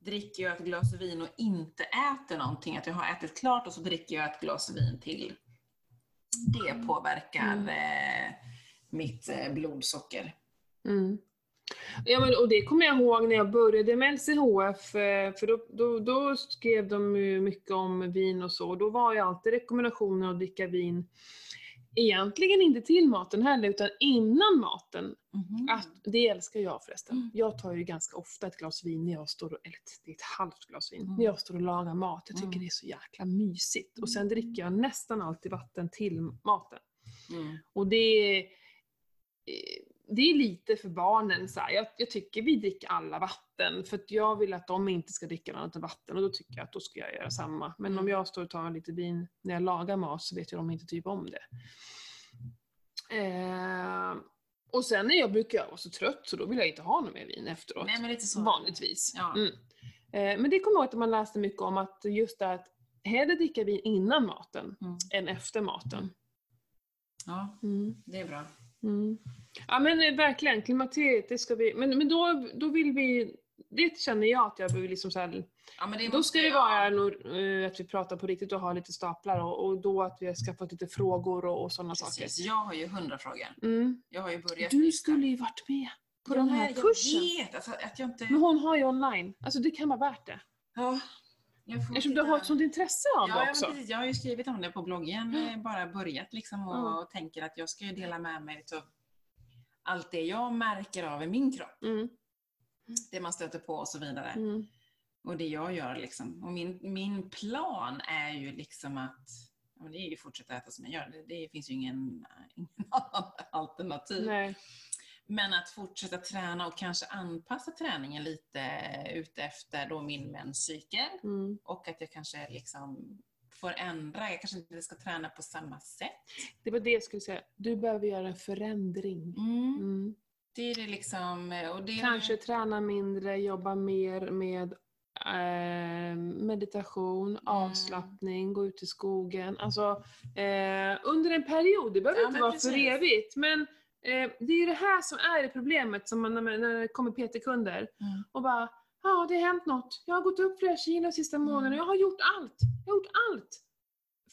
dricker jag ett glas vin och inte äter någonting, att jag har ätit klart och så dricker jag ett glas vin till, det påverkar Mm. eh, mitt eh, blodsocker. Mm. Ja, men, och det kommer jag ihåg när jag började med LCHF, eh, för då, då, då skrev de ju mycket om vin och så. Då var ju alltid rekommendationen att dricka vin, egentligen inte till maten heller, utan innan maten. Mhm. Att, det älskar jag förresten. Mm. Jag tar ju ganska ofta ett glas vin när jag står och, eller ett- ett halvt glas vin, Mm. när jag står och lagar mat. Jag tycker Mm. det är så jäkla mysigt. Och sen Mm. dricker jag nästan alltid vatten till maten. Mm. Och det eh, det är lite för barnen. Så här. Jag, jag tycker vi dricker alla vatten, för att jag vill att de inte ska dricka något annat än vatten. Och då tycker jag att då ska jag göra samma. Men om Mm. jag står och tar lite vin när jag lagar mat så vet jag de inte typ om det. Eh, och sen när jag brukar jag vara så trött så då vill jag inte ha något mer vin efteråt. Nej men lite så. Vanligtvis. Ja. Mm. Eh, men det kommer jag ihåg att man läste mycket om att just det att hellre dricka vin innan maten Mm. än efter maten. Ja, Mm. det är bra. Mm. Ja men eh, verkligen, klimakteriet, det ska vi, men, men då, då vill vi, det känner jag att jag behöver liksom så här, Ja, men det då ska det vara nog, eh, att vi pratar på riktigt och har lite staplar och, och då att vi har skaffat lite frågor och, och sådana saker. Precis, jag har ju hundra frågor. Mm. Jag har ju börjat Du lista. skulle ju varit med på Ja, den här jag kursen. vet, alltså, att jag inte... Men hon har ju online, alltså det kan vara värt det. Ja, Eftersom du har ett sånt intresse av Ja, det också. precis. Jag har ju skrivit om det på bloggen, eh, bara börjat liksom och, Mm. och tänker att jag ska ju dela med mig av allt det jag märker av i min kropp. Mm. Det man stöter på och så vidare. Mm. Och det jag gör liksom. Och min, min plan är ju liksom att det är ju fortsätta äta som jag gör. Det, det finns ju ingen, ingen alternativ. Nej. Men att fortsätta träna och kanske anpassa träningen lite utefter då min menscykel. Mm. Och att jag kanske liksom får ändra. Jag kanske inte ska träna på samma sätt. Det var det jag skulle säga, du behöver göra en förändring. Mm. Det är det liksom. Det Kanske träna mindre, jobba mer med eh, meditation, Mm. avslappning, gå ut i skogen. Alltså eh, under en period, det behöver Ja, inte vara precis. för evigt. Men eh, det är ju det här som är det problemet som man, när, det kommer PT-kunder Mm. och bara Ja, det har hänt något. Jag har gått upp flera kilo de sista Mm. månaderna. Jag har gjort allt. Jag har gjort allt.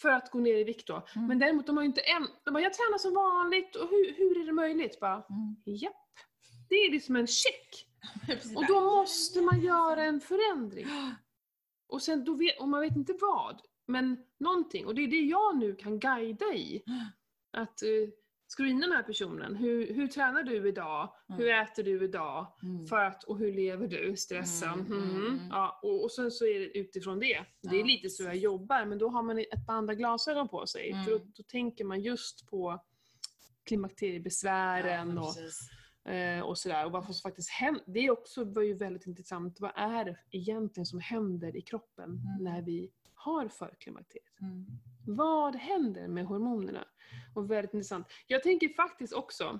För att gå ner i vikt då. Mm. Men däremot, de har ju inte än... De bara, jag tränar som vanligt och hur, hur är det möjligt? Bara, Mm. Japp. Det är liksom en check. Och då måste man göra en förändring. Och, sen, då vet, och man vet inte vad, men någonting. Och det är det jag nu kan guida i. Att uh, screena den här personen. Hur, hur tränar du idag? Hur äter du idag? Mm. För att, och hur lever du? Stressen? Mm, mm, Mhm. mm. Ja, och, och sen så är det utifrån det. Det är lite så jag jobbar, men då har man ett par andra glasögon på sig. Mm. För då, då tänker man just på klimakteriebesvären Ja, och. Eh, och sådär. Och vad som faktiskt händer. Det är också var ju väldigt intressant. Vad är det egentligen som händer i kroppen Mm. när vi har förklimakteriet? Mm. Vad händer med hormonerna? Och väldigt intressant. Jag tänker faktiskt också,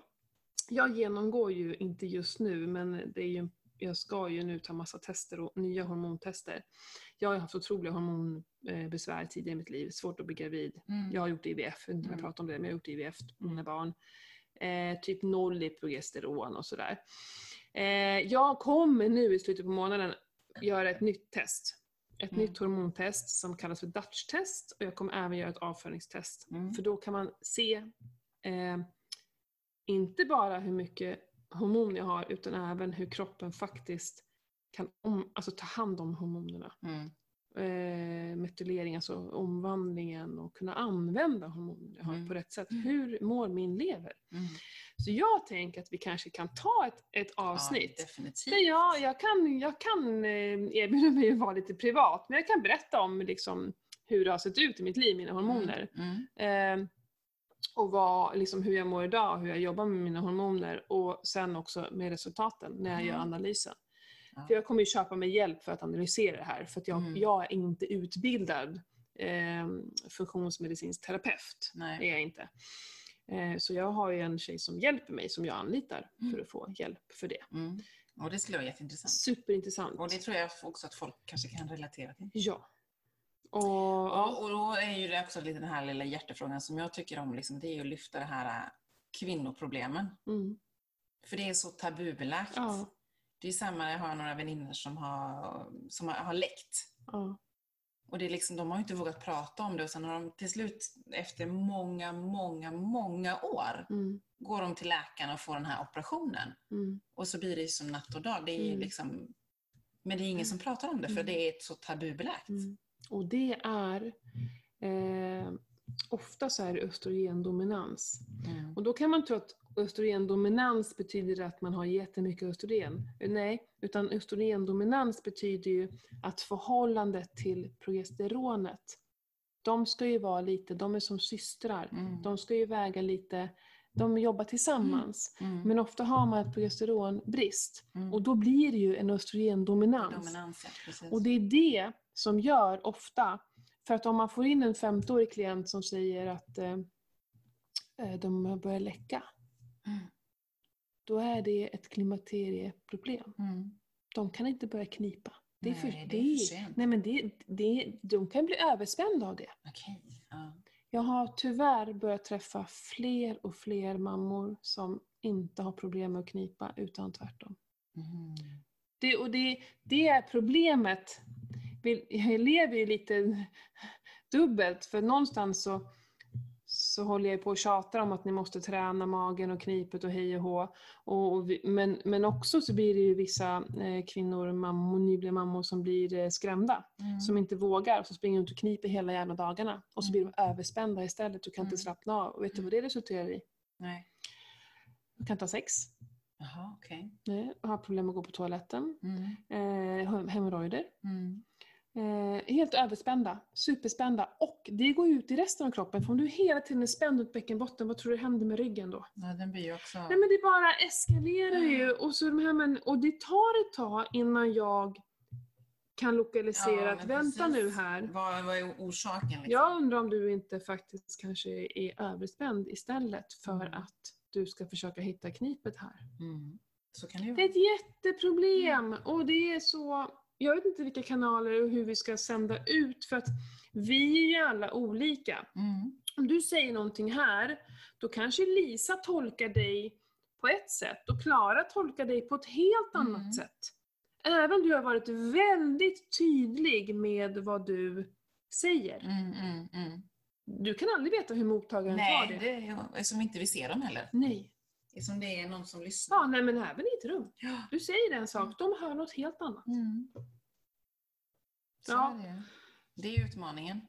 jag genomgår ju inte just nu, men det är ju, jag ska ju nu ta massa tester och nya hormontester. Jag har haft otroliga hormonbesvär tidigare i mitt liv, svårt att bli gravid. Mm. Jag har gjort IVF, jag Mm. pratar om det, men jag har gjort IVF på mina barn. Eh, typ noll i progesteron och sådär. Eh, jag kommer nu i slutet på månaden göra ett nytt test. Ett Mm. nytt hormontest som kallas för Dutch-test och jag kommer även göra ett avföringstest. Mm. För då kan man se eh, inte bara hur mycket hormon jag har utan även hur kroppen faktiskt kan om, alltså ta hand om hormonerna Mm. Eh, metylering, alltså omvandlingen och kunna använda hormoner Mm. på rätt sätt. Mm. Hur mår min lever? Mm. Så jag tänker att vi kanske kan ta ett, ett avsnitt. Ja, definitivt. där jag, jag kan, jag kan eh, erbjuda mig att vara lite privat, men jag kan berätta om liksom, hur det har sett ut i mitt liv, mina hormoner. Mm. Mm. Eh, och vad, liksom, hur jag mår idag, hur jag jobbar med mina hormoner och sen också med resultaten när jag gör Mm. analysen. För jag kommer ju köpa mig hjälp för att analysera det här, för jag, Mm. jag är inte utbildad eh, funktionsmedicinsk terapeut. Det Nej. är jag inte. Eh, Så jag har ju en tjej som hjälper mig, som jag anlitar Mm. för att få hjälp för det. Mm. Och det skulle vara jätteintressant. Superintressant. Och det tror jag också att folk kanske kan relatera till. Ja. Och, Och, ja. och då är ju det också lite den här lilla hjärtefrågan som jag tycker om, liksom, det är ju att lyfta det här äh, kvinnoproblemen. Mm. För det är så tabubelagt. Ja. Det är samma, jag har några väninnor som har, som har, har läckt. Ja. Och det är liksom, de har inte vågat prata om det och sen har de till slut efter många, många, många år Mm. går de till läkaren och får den här operationen. Mm. Och så blir det som natt och dag. Det är Mm. liksom, men det är ingen som pratar om det för Mm. det är så tabubelagt. Mm. Och det är eh, ofta så är det östrogendominans. Mm. Och då kan man tro att östrogendominans betyder att man har jättemycket östrogen. Nej, utan östrogendominans betyder ju att förhållandet till progesteronet, de ska ju vara lite, de är som systrar. Mm. De ska ju väga lite, de jobbar tillsammans. Mm. Men ofta har man ett progesteronbrist Mm. och då blir det ju en östrogendominans. Dominans, ja. Och det är det som gör ofta, för att om man får in en 50-årig klient som säger att eh, eh, de börjar läcka, Mm. då är det ett klimakterieproblem. Mm. De kan inte börja knipa. Det är Nej, för, det är för sent. Nej, men det, det, de kan bli överspända av det. Okej. Ja. Jag har tyvärr börjat träffa fler och fler mammor som inte har problem med att knipa, utan tvärtom. Mm. Det, och det, det är problemet. Vi jag lever ju lite dubbelt, för någonstans så, så håller jag på och tjatar om att ni måste träna magen och knipet och hej och hå. Och, och vi, men, men också så blir det ju vissa eh, kvinnor, mammor, nyblivna mammor, som blir eh, skrämda. Mm. Som inte vågar, och så springer ut och kniper hela jävla dagarna. Och så blir de överspända istället och kan inte Mm. slappna av. Och vet du vad det resulterar i? Nej. De kan inte ha sex, Jaha, okej. nej, har problem att gå på toaletten, Mm. eh, hemorrojder. Mm. Eh, helt överspända, superspända och det går ut i resten av kroppen. För om du hela tiden är spänd runt bäckenbotten, vad tror du händer med ryggen då? Ja, den blir också... Nej men det bara eskalerar ju och, så de här, men, och det tar ett tag innan jag kan lokalisera Ja, att vänta precis. nu här. Vad, vad är orsaken? Liksom? Jag undrar om du inte faktiskt kanske är överspänd istället för Mm. att du ska försöka hitta knipet här. Mm. Det Det är ett jätteproblem och det är så... Jag vet inte vilka kanaler och hur vi ska sända ut för att vi är ju alla olika. Mm. Om du säger någonting här, då kanske Lisa tolkar dig på ett sätt och Klara tolkar dig på ett helt annat Mm. sätt. Även om du har varit väldigt tydlig med vad du säger. Mm, mm, mm. Du kan aldrig veta hur mottagaren tar Nej, det. det är ju som inte vi ser dem heller. Nej. Som det är någon som lyssnar. Ja, nej men även i ett rum. Ja. Du säger en sak, de hör något helt annat. Mm. Ja. är det. det är utmaningen.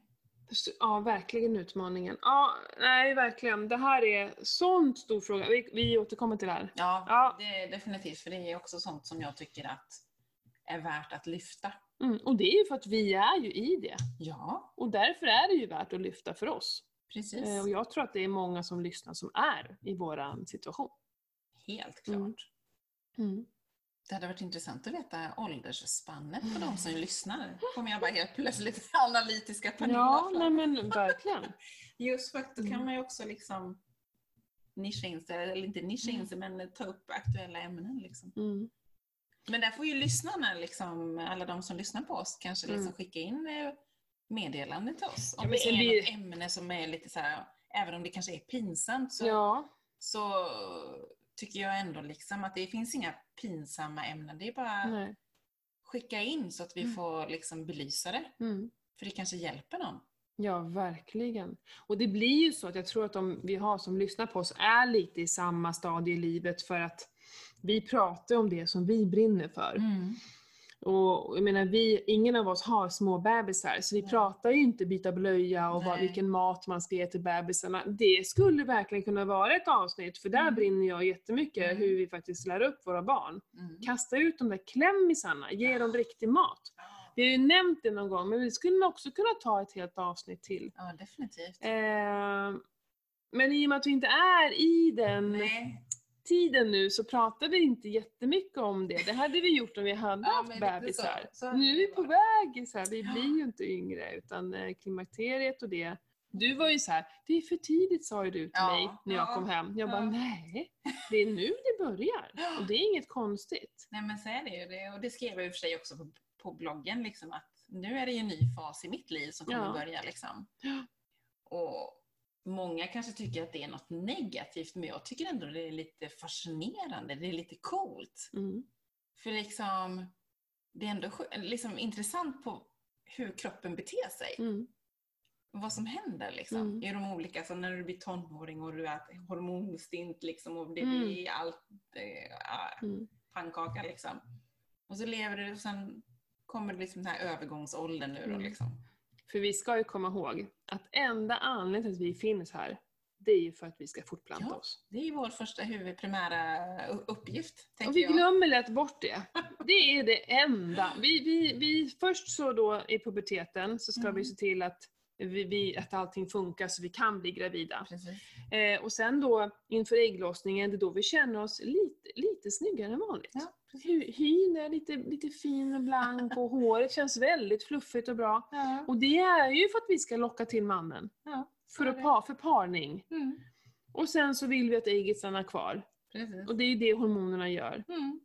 Ja, verkligen utmaningen. Ja, nej verkligen. Det här är sån stor fråga. Vi, vi återkommer till det här. Ja, Ja. det är definitivt. För det är också sånt som jag tycker att är värt att lyfta. Mm, och det är ju för att vi är ju i det. Ja, Och därför är det ju värt att lyfta för oss. Precis. Eh, och jag tror att det är många som lyssnar som är i våran situation. Helt klart. Mm. Mm. Det hade varit intressant att veta åldersspannet på de som lyssnar. Kommer jag bara helt plötsligt analytiska Pernilla Ja, nej men verkligen. Just för att då kan Mm. man ju också liksom nischa in sig, eller inte nischa in sig, men ta upp aktuella ämnen. Liksom. Mm. Men där får ju lyssnarna, liksom, alla de som lyssnar på oss, kanske liksom Mm. skicka in eh, meddelande till oss. Om Ja, det är blir- något ämne som är lite så här, även om det kanske är pinsamt, så, Ja, så tycker jag ändå liksom att det finns inga pinsamma ämnen. Det är bara nej. skicka in så att vi Mm. får liksom belysa det. Mm. För det kanske hjälper någon. Ja, verkligen. Och det blir ju så att jag tror att de vi har som lyssnar på oss är lite i samma stadie i livet för att vi pratar om det som vi brinner för. Och jag menar, vi, ingen av oss har små bebisar, så vi Nej. pratar ju inte byta blöja och vad, vilken mat man ska ge till bebisarna. Det skulle verkligen kunna vara ett avsnitt, för där Mm. brinner jag jättemycket Mm. hur vi faktiskt lär upp våra barn. Mm. Kasta ut de där klämmisarna, ge dem riktig mat. Vi har ju nämnt det någon gång, men vi skulle också kunna ta ett helt avsnitt till. Ja, definitivt. Eh, men i och med att vi inte är i den Nej. Tiden nu så pratar vi inte jättemycket om det. Det hade vi gjort om vi hade Ja, haft bebisar. så. Så nu är vi på väg, så här, vi blir ju inte yngre utan eh, klimakteriet och det Du var ju så här, det är för tidigt sa ju du till Ja, mig när jag ja, kom hem. Jag bara, nej, det är nu det börjar. Och det är inget konstigt. Nej men så är det ju. Det, och det skrev jag i och för sig också på, på bloggen, liksom, att nu är det ju en ny fas i mitt liv som kommer Ja. börja. Liksom. Och många kanske tycker att det är något negativt, men jag tycker ändå det är lite fascinerande, det är lite coolt. Mm. För liksom, det är ändå liksom, intressant på hur kroppen beter sig. Mm. Vad som händer liksom, Mm. i de olika, så när du blir tonåring och du äter hormonstint liksom, och det Mm. blir allt Mm. pannkaka liksom. Och så lever du och sen kommer det liksom den här övergångsåldern nu då Mm. liksom. För vi ska ju komma ihåg att enda anledningen till att vi finns här, det är ju för att vi ska fortplanta Ja, oss. Det är ju vår första huvudprimära uppgift, Och vi jag. glömmer lätt bort det. Det är det enda. Vi, vi, vi, först så då i puberteten så ska Mm. vi se till att, vi, vi, att allting funkar så vi kan bli gravida. Eh, och sen då inför ägglossningen, det är då vi känner oss lite, lite snyggare än vanligt. Ja, hyn är lite, lite fin och blank och håret känns väldigt fluffigt och bra. Ja, Och det är ju för att vi ska locka till mannen. ja, För, att pa, för parning. Mm, Och sen så vill vi att ägget stannar kvar. precis. Och det är ju det hormonerna gör. Mm,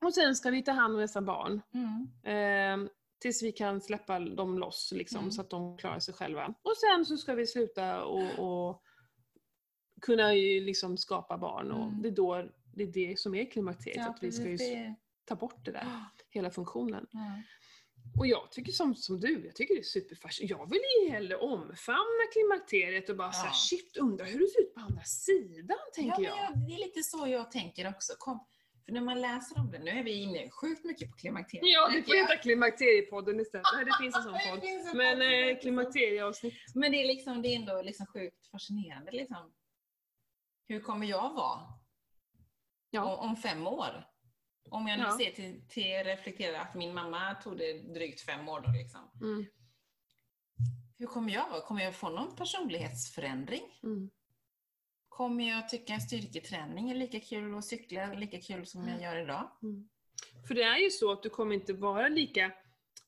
Och sen ska vi ta hand om dessa barn. mm, Eh, tills vi kan släppa dem loss liksom, Mm. så att de klarar sig själva. Och sen så ska vi sluta och, och kunna liksom skapa barn. Och Mm. det, är då, det är det som är klimakteriet, ja, att vi ska ju ta bort det där, hela funktionen. Ja. Och jag tycker som, som du, jag tycker det är superfascinerande. Jag vill ju hellre omfamna klimakteriet och bara Ja. säga shit, undrar hur det ser ut på andra sidan, tänker Ja, jag. jag, det är lite så jag tänker också. Kom. För när man läser om det, nu är vi inne sjukt mycket på klimakteriet. Ja, det märker får heta Klimakteriepodden istället. Nej, det finns en sån podd. en Men eh, klimakterieavsnitt. Men det är, liksom, det är ändå liksom sjukt fascinerande. Liksom. Hur kommer jag vara Ja. om, om fem år? Om jag nu Ja. ser till, till reflektera att min mamma tog det drygt fem år då liksom. Mm. Hur kommer jag vara? Kommer jag få någon personlighetsförändring? Mm. Kommer jag tycka styrketräning är lika kul och cykla lika kul som jag gör idag? Mm. För det är ju så att du kommer inte vara lika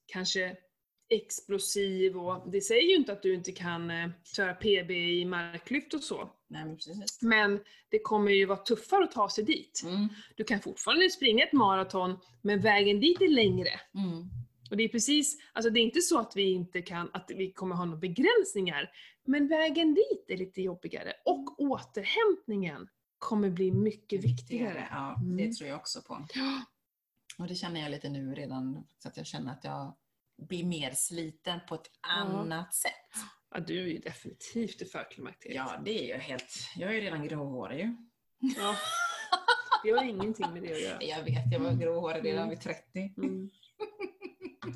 kanske explosiv och det säger ju inte att du inte kan eh, köra PB i marklyft och så. Nej, men. Men det kommer ju vara tuffare att ta sig dit. Mm. Du kan fortfarande springa ett maraton, men vägen dit är längre. Mm. Och det är precis, alltså det är inte så att vi inte kan, att vi kommer ha några begränsningar. Men vägen dit är lite jobbigare. Och återhämtningen kommer bli mycket viktigare. Ja, Mm. det tror jag också på. Och det känner jag lite nu redan, så att jag känner att jag blir mer sliten på ett annat sätt. Ja, du är ju definitivt i förklimakteriet. Ja, det är ju helt... Jag är ju redan gråhårig ju. Ja. Det har ingenting med det att göra. Jag vet, jag var gråhårig redan Mm. vid 30. Mm.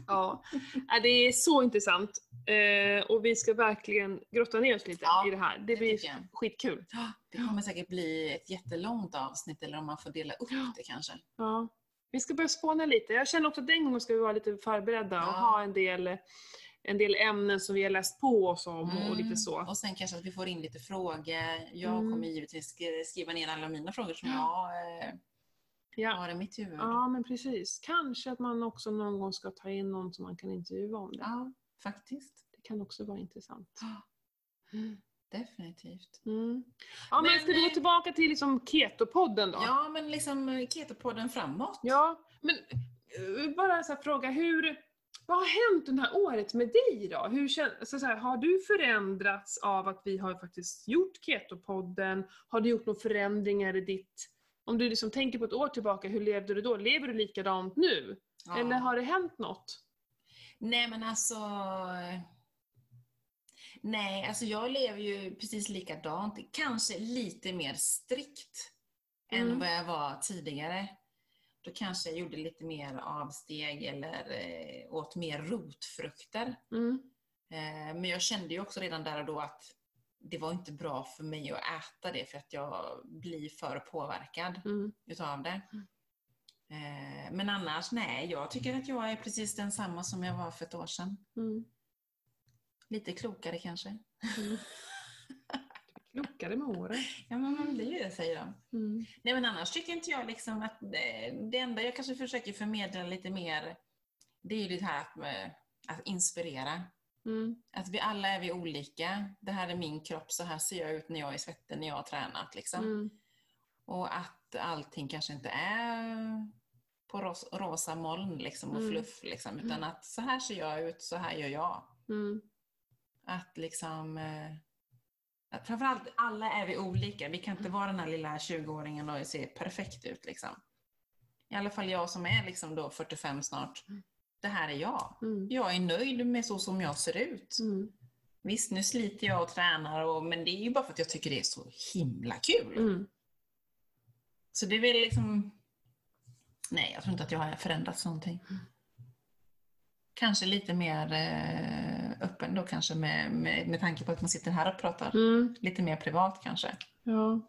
Ja, Ja, det är så intressant. Eh, och vi ska verkligen grotta ner oss lite Ja, i det här. Det det blir skitkul. Det kommer säkert bli ett jättelångt avsnitt, eller om man får dela upp det kanske. Ja. Vi ska börja spåna lite. Jag känner också att den gången ska vi vara lite förberedda och Ja. ha en del, en del ämnen som vi har läst på oss om och lite Mm. så. Och sen kanske att vi får in lite frågor. Jag Mm. kommer givetvis sk- skriva ner alla mina frågor som Ja. jag eh, Ja. har i mitt huvud. ja, men precis. Kanske att man också någon gång ska ta in någon som man kan intervjua om det. Ja, faktiskt. Det kan också vara intressant. Definitivt. Mm. Ja, men, Men, ska vi gå eh, tillbaka till liksom Ketopodden då? Ja, men liksom eh, Ketopodden framåt. Ja, men eh, bara så fråga, hur, vad har hänt det här året med dig då? Hur så här, har du förändrats av att vi har faktiskt gjort Ketopodden? Har du gjort några förändringar i ditt... Om du liksom tänker på ett år tillbaka, hur levde du då? Lever du likadant nu? Ja. Eller har det hänt något? Nej, men alltså... Nej, alltså jag lever ju precis likadant. Kanske lite mer strikt än Mm. vad jag var tidigare. Då kanske jag gjorde lite mer avsteg eller eh, åt mer rotfrukter. Mm. Eh, men jag kände ju också redan där och då att det var inte bra för mig att äta det för att jag blir för påverkad Mm. utav det. Eh, men annars, nej, jag tycker att jag är precis densamma som jag var för ett år sedan. Mm. Lite klokare kanske. Mm. Klokare med åren. Ja, men man blir ju det, säger de. Mm. Nej, men annars tycker inte jag liksom att det, det enda jag kanske försöker förmedla lite mer, det är ju det här att, med, att inspirera. Mm. Att vi alla är vi olika. Det här är min kropp, så här ser jag ut när jag är svettig, när jag har tränat. Liksom. Mm. Och att allting kanske inte är på ros rosa moln liksom, och Mm. fluff. Liksom, utan att så här ser jag ut, så här gör jag. Mm. Att liksom... Eh, att framförallt, alla är vi olika. Vi kan inte vara den här lilla 20-åringen och se perfekt ut. Liksom. I alla fall jag som är liksom då 45 snart. Det här är jag. Mm. Jag är nöjd med så som jag ser ut. Mm. Visst, nu sliter jag och tränar, och, men det är ju bara för att jag tycker det är så himla kul. Mm. Så det är väl liksom... Nej, jag tror inte att jag har förändrats någonting. Kanske lite mer eh, öppen då kanske med, med, med tanke på att man sitter här och pratar. Mm. Lite mer privat kanske. Ja.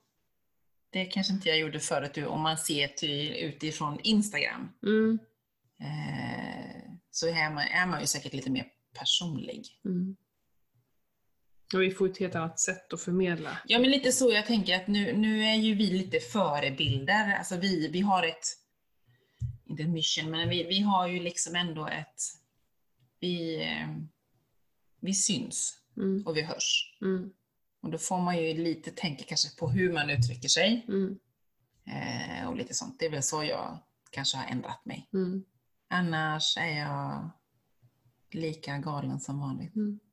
Det kanske inte jag gjorde förut om man ser till, utifrån Instagram. Eh, så är man, är man ju säkert lite mer personlig. Mm. Och vi får ett helt annat sätt att förmedla. Ja, men lite så jag tänker att nu, nu är ju vi lite förebilder. Alltså vi, vi har ett, inte ett mission, men vi, vi har ju liksom ändå ett, vi, eh, vi syns Mm. och vi hörs. Mm. Och då får man ju lite tänka kanske på hur man uttrycker sig Mm. eh, och lite sånt. Det är väl så jag kanske har ändrat mig. Mm. Annars är jag lika galen som vanligt. Mm.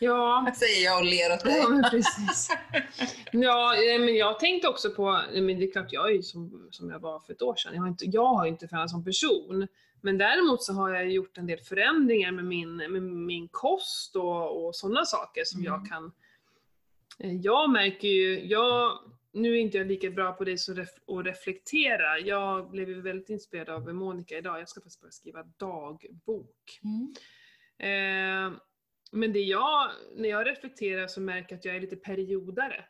Ja, Säger jag och ler åt dig. Ja, men precis. Ja, eh, men jag tänkte också på, men det är klart jag är ju som, som jag var för ett år sedan. Jag har inte, jag har ju inte förändrats som person. Men däremot så har jag gjort en del förändringar med min, med min kost och, och sådana saker som Mm. jag kan... eh, Jag märker ju, jag, nu är inte jag lika bra på det som ref, att reflektera. Jag blev väldigt inspirerad av Monica idag. Jag ska faktiskt börja skriva dagbok. Mm. Eh, men det jag, när jag reflekterar så märker jag att jag är lite periodare.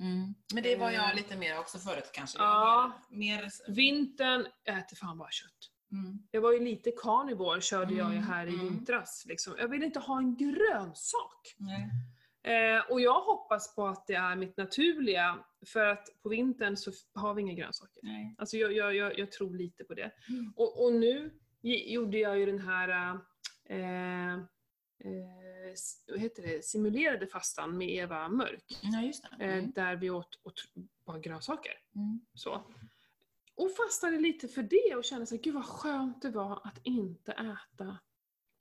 Mm. Men det var jag lite mer också förut kanske. Ja. Mer, mer, Vintern, jag äter fan bara kött. mm. Jag var ju lite carnivore körde jag ju Mm, här i mm. vintras. Liksom. Jag vill inte ha en grönsak. Eh, och jag hoppas på att det är mitt naturliga, för att på vintern så har vi inga grönsaker. Nej. Alltså jag, jag, jag, jag tror lite på det. Mm. Och, och nu gjorde jag ju den här eh, eh, vad heter det? simulerade fastan med Eva Mörk. Ja, just det. Eh, Mm. där vi åt, åt bara grönsaker. Mm. Så. Och fastnade lite för det och kände så här, gud vad skönt det var att inte äta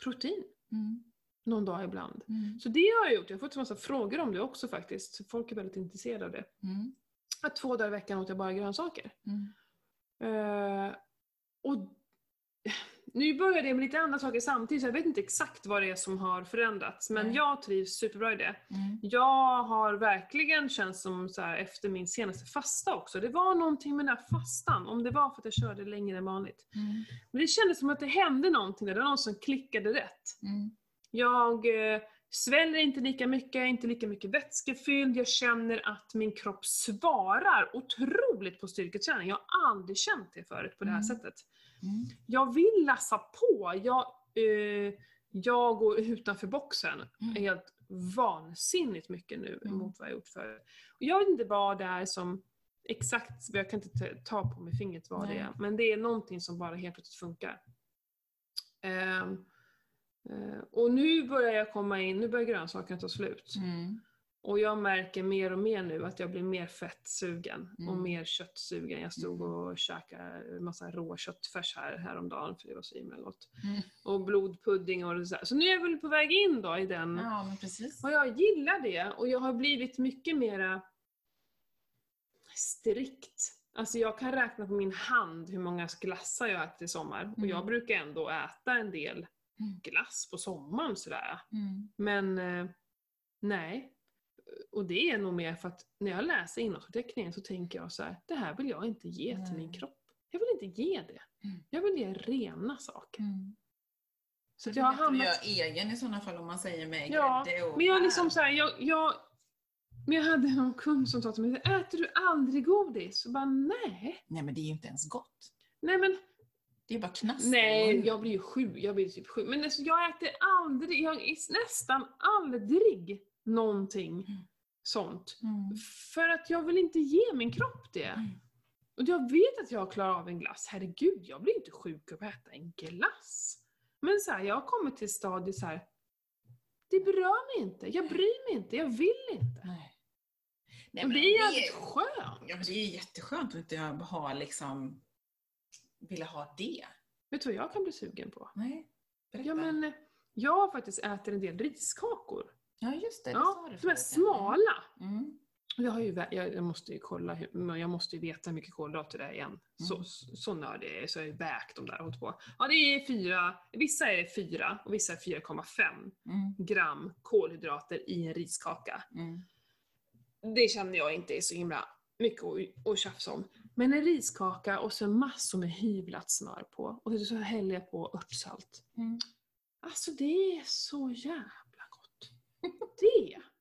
protein Mm. Någon dag ibland. Mm. Så det har jag gjort. Jag har fått en massa frågor om det också faktiskt. Folk är väldigt intresserade av det. Mm. Att två dagar i veckan åt jag bara grönsaker. Mm. Eh, och nu börjar det med lite andra saker samtidigt, så jag vet inte exakt vad det är som har förändrats. Men Nej. jag trivs superbra i det. Mm. Jag har verkligen känt som så här, efter min senaste fasta också, det var någonting med den där fastan, om det var för att jag körde längre än vanligt. Mm. Men det kändes som att det hände någonting där, det var någon som klickade rätt. Jag eh, sväller inte lika mycket, är inte lika mycket vätskefylld, jag känner att min kropp svarar otroligt på styrketräning. Jag har aldrig känt det förut på det här Mm. sättet. Mm. Jag vill lassa på, jag, eh, jag går utanför boxen Mm. helt vansinnigt mycket nu Mm. mot vad jag gjort förut. Och jag vet inte vad det är som exakt, jag kan inte ta- på med fingret vad det Nej. är, men det är någonting som bara helt plötsligt funkar. Eh, och nu börjar jag komma in, nu börjar grönsakerna ta slut. Mm. Och jag märker mer och mer nu att jag blir mer fettsugen och Mm. mer köttsugen. Jag stod och käkade massa rå köttfärs här häromdagen för det var så himla gott. Mm. Och blodpudding och så här. Så nu är jag väl på väg in då i den. Ja, men precis. Och jag gillar det och jag har blivit mycket mera strikt. Alltså jag kan räkna på min hand hur många glassar jag ätit i sommar. Och Mm. jag brukar ändå äta en del. Glass på sommaren sådär. Mm. Men eh, nej. Och det är nog mer för att när jag läser innehållsförteckningen så tänker jag så här: det här vill jag inte ge till min kropp. Jag vill inte ge det. Mm. Jag vill ge rena saker. Mm. Så jag har hamnat... att göra egen i sådana fall om man säger med Ja, grädde och Men jag liksom så här, jag, jag, men jag hade någon kund som sa till mig, äter du aldrig godis? Och bara, nej. Nej men det är ju inte ens gott. Nej men, Det är bara knaster. nej, jag blir ju sju, jag blir typ sju. Men alltså, jag äter aldrig, jag äter nästan aldrig någonting Mm. sånt. Mm. För att jag vill inte ge min kropp det. Mm. Och jag vet att jag klarar av en glass. Herregud, jag blir inte sjuk av att äta en glass. Men så här, jag kommit till stadiet så här. Det berör mig inte. Jag bryr mig inte. Jag vill inte. Nej. och det är jävligt skönt. Ja, men det är jätteskönt att inte ha liksom, vilja ha det. Vet du vad jag kan bli sugen på? Nej, berätta. Ja, men jag faktiskt äter en del riskakor. Ja, just det. det Ja, som är smala. Mm. Jag, har ju, jag, måste ju kolla, jag måste ju veta hur mycket kolhydrater det är igen. Så, Mm. så, så nördig är jag, så jag har ju vägt de där och på. Ja, det är fyra, vissa är 4 och vissa är 4,5 Mm. gram kolhydrater i en riskaka. Mm. Det känner jag inte är så himla mycket att, att tjafsa om. Men en riskaka och så massor med hyvlat smör på och så häller jag på örtsalt. Mm. Alltså det är så jävla gott.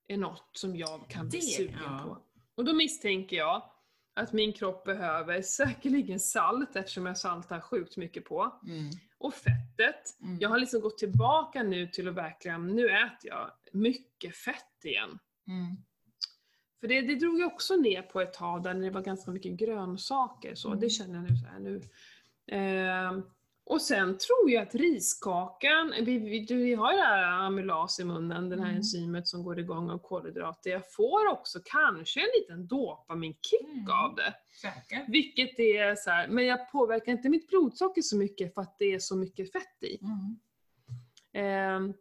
Det är något som jag kan bli Det, sugen ja. på. Och då misstänker jag att min kropp behöver säkerligen salt eftersom jag saltar sjukt mycket på. Mm. Och fettet. Mm. Jag har liksom gått tillbaka nu till att verkligen, nu äter jag mycket fett igen. Mm. För det, det drog jag också ner på ett tag där det var ganska mycket grönsaker. Så Mm. Det känner jag nu så här nu. Ehm, och sen tror jag att riskakan, vi, vi, vi har ju det här amylas i munnen, det här Mm. enzymet som går igång av kolhydrater. Jag får också kanske en liten dopaminkick Mm. av det. Säkert. Vilket är så här, men jag påverkar inte mitt blodsocker så mycket för att det är så mycket fett i. Mm. Ehm,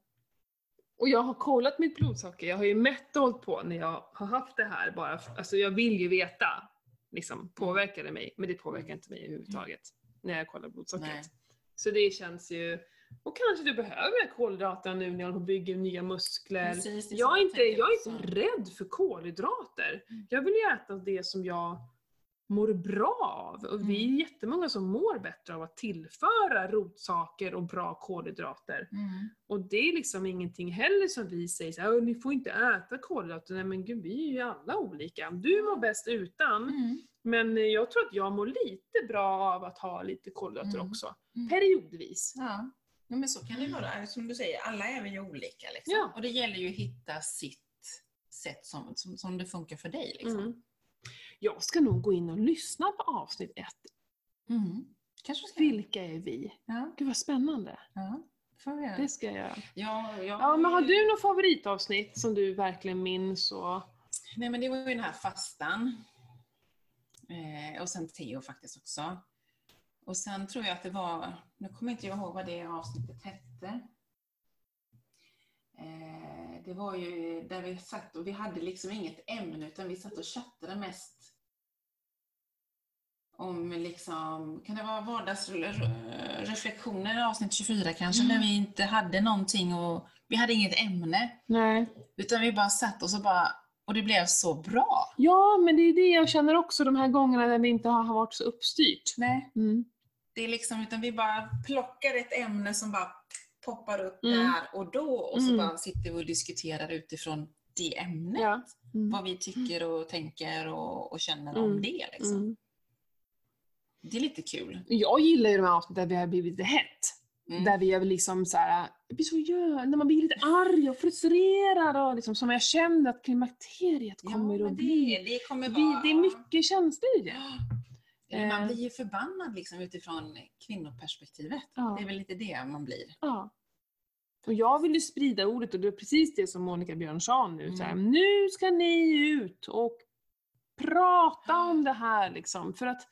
och jag har kollat mitt blodsocker, jag har ju mätt och hållit på när jag har haft det här bara, alltså jag vill ju veta, liksom, påverkar det mig? Men det påverkar inte mig överhuvudtaget när jag kollar blodsockret. Nej. Så det känns ju, och kanske du behöver mer kolhydrater nu när jag håller på och bygger nya muskler. Precis, Jag är, inte, jag är inte rädd för kolhydrater. Mm. Jag vill ju äta det som jag mår bra av. Och vi Mm. är jättemånga som mår bättre av att tillföra rotsaker och bra kolhydrater. Mm. Och det är liksom ingenting heller som vi säger såhär, ni får inte äta kolhydrater. Nej men gud, vi är ju alla olika. Du mår bäst utan, Mm. men jag tror att jag mår lite bra av att ha lite kolhydrater Mm. också. Mm. Periodvis. Ja. ja, men så kan det vara. Som du säger, alla är vi ju olika. Liksom. Ja. Och det gäller ju att hitta sitt sätt som, som, som det funkar för dig. Liksom. Jag ska nog gå in och lyssna på avsnitt ett. Mm. Kanske ska. Vilka är vi? Ja, Gud vad spännande. ja. Det ska jag göra. Ja, ja, Ja, men har du något favoritavsnitt som du verkligen minns? Och... Nej, men det var ju den här fastan. Eh, och sen Theo faktiskt också. Och sen tror jag att det var, nu kommer inte jag ihåg vad det avsnittet hette. Eh, det var ju där vi satt och vi hade liksom inget ämne utan vi satt och chattade mest om liksom, kan det vara vardagsreflektioner avsnitt 24 kanske, där vi inte hade någonting och vi hade inget ämne. Nej. Utan vi bara satt och så bara, och det blev så bra. Ja, men det är det jag känner också de här gångerna när det inte har varit så uppstyrt. Nej. Mm. Det är liksom, utan vi bara plockar ett ämne som bara poppar upp Mm. där och då och så Mm. bara sitter vi och diskuterar utifrån det ämnet. Ja. Mm. Vad vi tycker och tänker och, och känner om Mm. det. Liksom. Mm. Det är lite kul. Jag gillar ju de här avsnitten där vi har blivit lite hett. Mm. Där vi är liksom så här, jag blir så gör, när man blir lite arg och frustrerad och liksom som jag kände att klimakteriet kommer ja, att bli. det, det kommer vara... det är mycket känslor i det. Ja. Man Eh. blir ju förbannad liksom utifrån kvinnoperspektivet. Ja. Det är väl lite det man blir. Ja. Och jag vill ju sprida ordet och det är precis det som Monica Björn sa nu. Mm. Så här, nu ska ni ut och prata om det här liksom. För att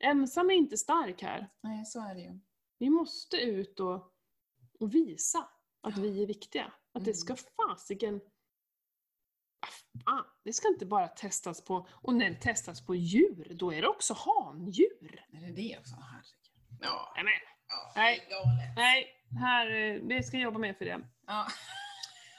ensam är inte stark här. Nej, så är det ju. Vi måste ut och, och visa att Ja. vi är viktiga. Att det Mm. ska fasiken... Ah, det ska inte bara testas på, och när det testas på djur, då är det också handjur. Är det det också? Herregud. Ja, Nej, ja Nej. det galet. nej, här, eh, vi ska jobba mer för det. Ja.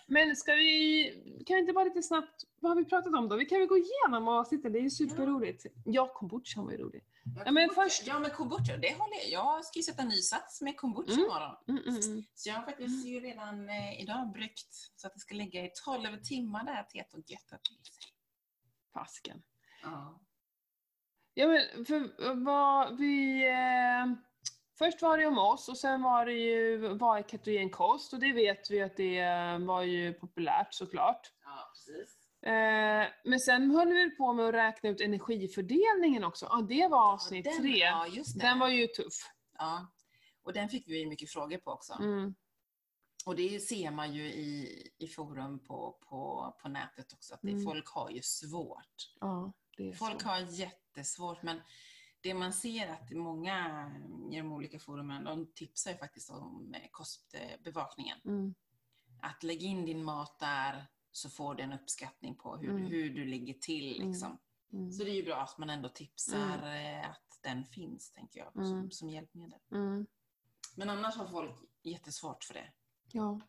Men ska vi, kan vi inte bara lite snabbt, vad har vi pratat om då? Vi kan väl gå igenom avsnitten, det är ju superroligt. Ja, kombuchan var ju rolig. Ja, men först- Ja, men kombucha, det håller jag. Jag ska ju sätta ny sats med kombucha Mm. imorgon. Mm, mm, mm. Så jag har faktiskt ju redan eh, idag bryggt så att det ska ligga i 12 timmar där teet och götta till sig. Fasiken. Ja. Ja men för vad vi... Eh, först var det om oss och sen var det ju vad är ketogen kost och det vet vi att det eh, var ju populärt såklart. ja, precis. Eh, men sen höll vi på med att räkna ut energifördelningen också. Ja, det var avsnitt den, tre. Ja. Den var ju tuff. ja. Och den fick vi mycket frågor på också. Mm. Och det ser man ju i, i forum på, på, på nätet också, att det, Mm. folk har ju svårt. Ja, Folk så. har jättesvårt, men det man ser att många i de olika forumen, de tipsar ju faktiskt om eh, kostbevakningen. Mm. Att lägga in din mat där så får du en uppskattning på hur, Mm. hur du ligger till. Mm. Liksom. Mm. Så det är ju bra att man ändå tipsar eh, att den finns, tänker jag, som, Mm. som hjälpmedel. Mm. Men annars har folk jättesvårt för det. Ja.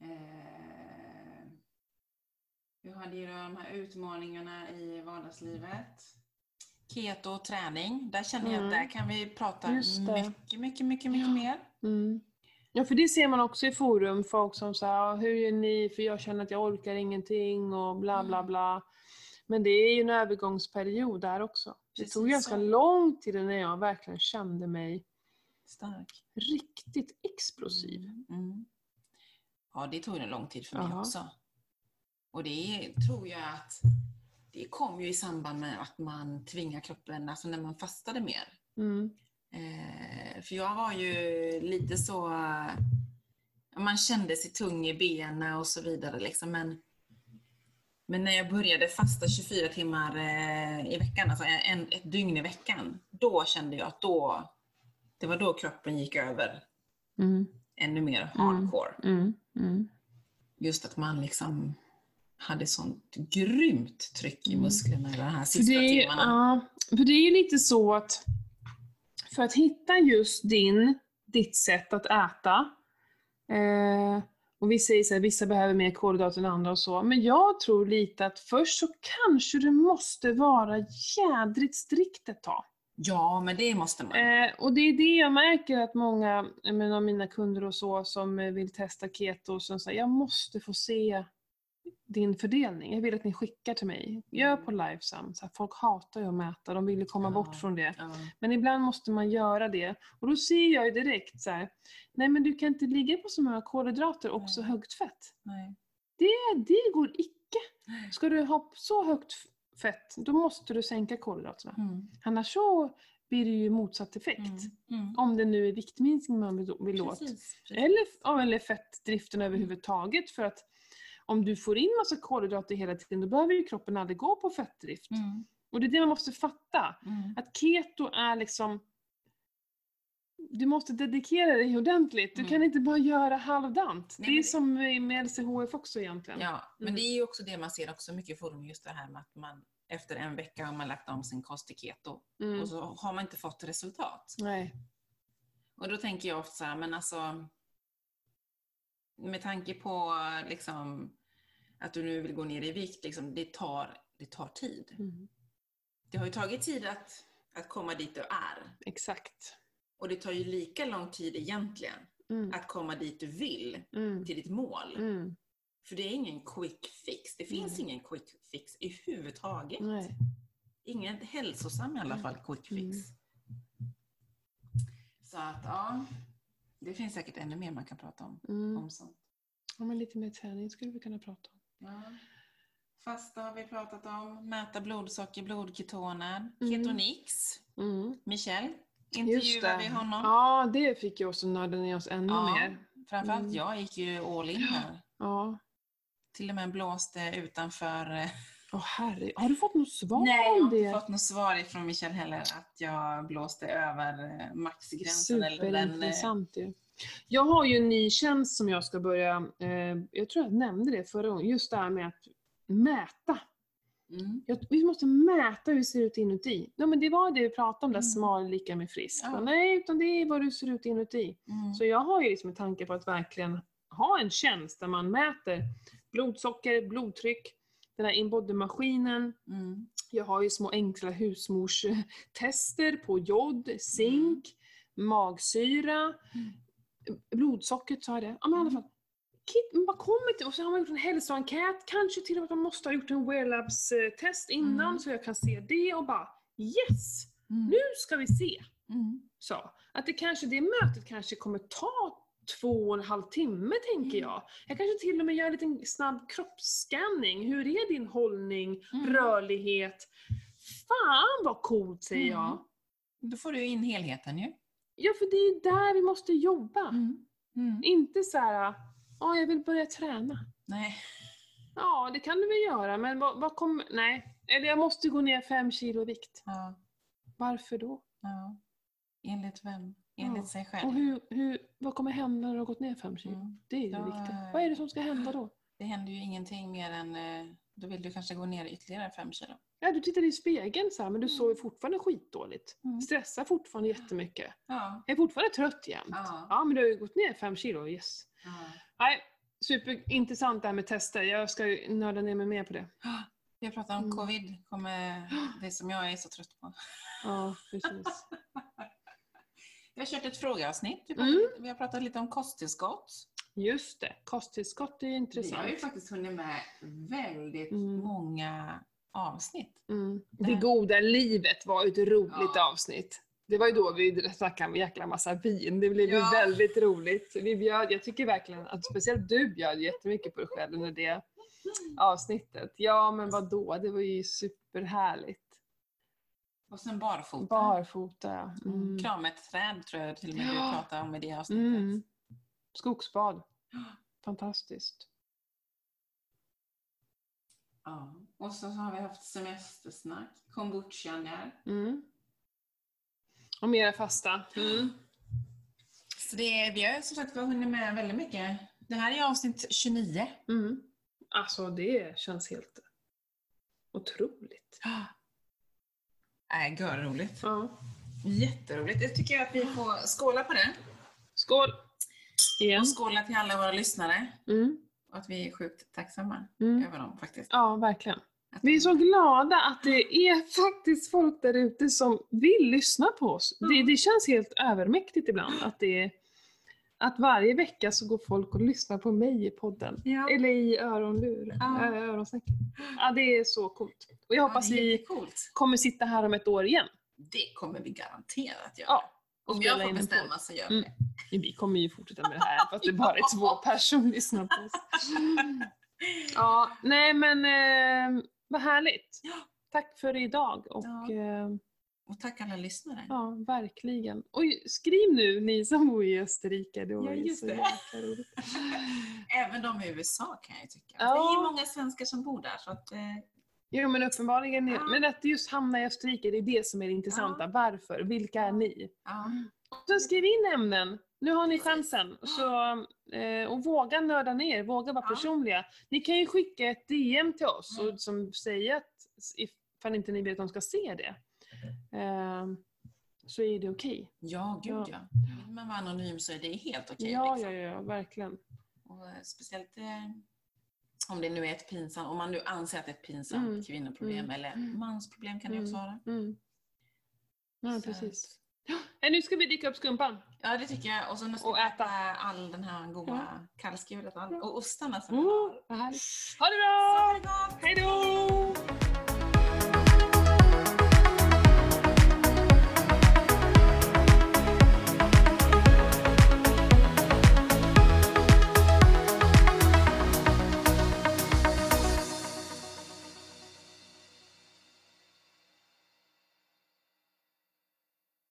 Eh, vi hade ju de här utmaningarna i vardagslivet. Keto och träning. Där känner jag att Mm. där kan vi prata mycket, mycket, mycket, mycket Ja. mer. Ja, för det ser man också i forum, folk som säger "Ja, hur gör ni, för jag känner att jag orkar ingenting och bla bla Mm. bla. Men det är ju en övergångsperiod där också. Det tog ganska lång tid innan jag verkligen kände mig Stark. riktigt explosiv. Mm. Mm. Ja, det tog en lång tid för mig Ja. också. Och det tror jag att det kom ju i samband med att man tvingar kroppen, alltså när man fastade mer. Mm. Eh, för jag var ju lite så... Man kände sig tung i benen och så vidare. Liksom. Men, men när jag började fasta 24 timmar eh, i veckan, alltså en, ett dygn i veckan, då kände jag att då, det var då kroppen gick över Mm. ännu mer hardcore. Mm. Mm. Just att man liksom hade sånt grymt tryck i Mm. musklerna i de här För sista det, är, timmarna. ja, för det är ju lite så att för att hitta just din, ditt sätt att äta, eh, och vi säger så här, vissa behöver mer kolhydrater än andra och så, men jag tror lite att först så kanske du måste vara jädrigt strikt ett tag. Ja, men det måste man. Eh, och det är det jag märker att många av mina kunder och så som vill testa keto, som säger jag måste få se din fördelning. Jag vill att ni skickar till mig. Gör på Lifesum. Så här, folk hatar ju att mäta, de vill ju komma Ja. bort från det. Ja. Men ibland måste man göra det. Och då ser jag ju direkt så här, nej men du kan inte ligga på så många kolhydrater och så Nej. högt fett. Nej. Det, det går icke. Ska du ha så högt fett, då måste du sänka kolhydraterna. Mm. Annars så blir det ju motsatt effekt. Mm. Mm. Om det nu är viktminskning man vill, vill åt. Precis, precis. Eller, eller fettdriften överhuvudtaget. För att om du får in massa kolhydrater hela tiden, då behöver ju kroppen aldrig gå på fettdrift. Mm. Och det är det man måste fatta. Mm. Att keto är liksom... Du måste dedikera dig ordentligt. Du Mm. kan inte bara göra halvdant. Nej, det är det- som med LCHF också egentligen. Ja, men Mm. det är ju också det man ser också mycket i forum, just det här med att man efter en vecka har man lagt om sin kost till keto Mm. och så har man inte fått resultat. Nej. Och då tänker jag ofta så här, men alltså med tanke på liksom att du nu vill gå ner i vikt, liksom, det, tar, det tar tid. Mm. Det har ju tagit tid att, att komma dit du är. Exakt. Och det tar ju lika lång tid egentligen Mm. att komma dit du vill, Mm. till ditt mål. Mm. För det är ingen quick fix. Det finns ingen quick fix i huvudtaget. Nej. Ingen hälsosam i alla fall quick fix. Mm. Så att ja, det finns säkert ännu mer man kan prata om. Mm. om sånt. Ja, men lite mer träning skulle vi kunna prata om. Ja. Fasta har vi pratat om, mäta blodsocker, blodketoner, Mm. ketonix. Mm. Michel, det. vi honom? Ja, det fick ju att nörda ner oss ännu Ja. mer. Framförallt Mm. jag gick ju all in här. Ja. Till och med blåste utanför... Åh herre, har du fått något svar Nej, jag har det? inte fått något svar ifrån Michel heller att jag blåste över eh, maxgränsen. Eller den, eh, Superintressant ju. Jag har ju en ny tjänst som jag ska börja, eh, jag tror jag nämnde det förra gången, just det här med att mäta. mm, Jag, vi måste mäta hur det ser ut inuti. Ja, men det var det vi pratade om, där Mm. smal lika med frisk. Ja. Nej, utan det är vad du ser ut inuti. mm, Så jag har ju liksom en tanke på att verkligen ha en tjänst där man mäter blodsocker, blodtryck, den här inbody-maskinen. mm, Jag har ju små enkla husmorstester på jod, zink, magsyra, blodsockret sa jag det. Ja men i alla fall. Kit, man bara kommer till, och så har man gjort en hälsoenkät, kanske till och med att man måste ha gjort en Wear Labs-test innan Mm. så jag kan se det och bara yes! mm, Nu ska vi se! mm. Så, att det kanske, det mötet kanske kommer ta två och en halv timme tänker Mm. jag. Jag kanske till och med gör en liten snabb kroppsscanning. Hur är din hållning, Mm. rörlighet? Fan vad coolt säger jag. Mm. Då får du in helheten ju. Ja för det är där vi måste jobba. Mm. Mm. Inte så här, ja jag vill börja träna. Nej. Ja, det kan du väl göra, men vad, vad kommer... Nej. Eller jag måste gå ner fem kilo i vikt. Ja. Varför då? ja. Enligt vem? Enligt Ja. sig själv. Och hur, hur, vad kommer hända när du har gått ner fem kilo? Mm. Det är ju det viktiga. Vad är det som ska hända då? Det händer ju ingenting mer än, eh, då vill du kanske gå ner ytterligare fem kilo. Ja, du tittar i spegeln så här, men du sover fortfarande skitdåligt. Mm. Stressar fortfarande jättemycket. Ja. Jag är fortfarande trött jämt. Ja. Ja, men du har ju gått ner fem kilo, yes. ja. Nej, superintressant det här med tester. Jag ska ju nörda ner mig mer på det. Vi har pratat om Mm. covid, kommer det som jag är så trött på. Ja, precis. Vi har kört ett frågeavsnitt. Vi, Mm. vi har pratat lite om kosttillskott. Just det, kosttillskott är Vi har ju intressant. faktiskt hunnit med väldigt Mm. många avsnitt. Mm. Det goda livet var ett roligt Ja. avsnitt. Det var ju då vi snackade om en jäkla massa vin. Det blev ju Ja. väldigt roligt. Vi bjöd, jag tycker verkligen att speciellt du bjöd jättemycket på dig själv under det avsnittet. Ja, men vad då? Det var ju superhärligt. Och sen barfota. Barfota. Mm. Mm. Krama ett träd tror jag till och med du Ja. pratade om i det avsnittet. Mm. Skogsbad. Fantastiskt. Ja. Och så har vi haft semestersnack, kombuchan där. Mm. Och mera fasta. Mm. Så det, vi har som sagt hunnit med väldigt mycket. Det här är avsnitt 29. Mm. Alltså det känns helt otroligt. Nej, görroligt. Ja. Jätteroligt. Jag tycker att vi får skåla på det. Skål! Igen. Och skåla till alla våra lyssnare. Mm. Och att vi är sjukt tacksamma Mm. över dem faktiskt. Ja, verkligen. Vi är så glada att det är faktiskt folk där ute som vill lyssna på oss. Det, det känns helt övermäktigt ibland att det är att varje vecka så går folk och lyssnar på mig i podden. Ja. Eller i öronlur, Ja. äh. Ja, det är så coolt. Och jag hoppas ja, är vi jättecoolt. kommer sitta här om ett år igen. Det kommer vi garanterat göra. Ja, Om jag får bestämma så gör vi Mm. det. Vi kommer ju fortsätta med det här fast det bara är två personer som lyssnar på oss. Ja, nej men eh, vad härligt. Tack för idag och eh, Och tack alla lyssnare. ja, verkligen. Oj, skriv nu ni som bor i Österrike. Det var Ja, ju just så det. roligt. Även de i USA kan jag tycka. Ja. Det är många svenskar som bor där. Så att, eh, Jo men uppenbarligen, Ja. men att just hamna i Österrike, det är det som är det intressanta. Varför? Vilka är ni? ja. Och sen skriv in ämnen. Nu har ni chansen. Så, eh, och våga nörda ner, våga vara Ja. personliga. Ni kan ju skicka ett DM till oss Mm. och som säger att ifall inte ni vill att de ska se det. Eh, så är det okej. ja, gud Ja. ja. Vill man vara anonym så är det helt okej. ja, liksom. ja, ja, verkligen. Och eh, speciellt eh, om det nu är ett pinsamt, om man nu anser att det är ett pinsamt Mm. kvinnoproblem Mm. eller Mm. mansproblem kan det Mm. också vara. Mm. Ja, Så precis. Ja, nu ska vi dricka upp skumpan. Ja, det tycker jag. Och så nu ska Och vi äta. all den här goda kallskuret all- och ostarna som vi Mm, har. Ha det bra! det gott! Hej då!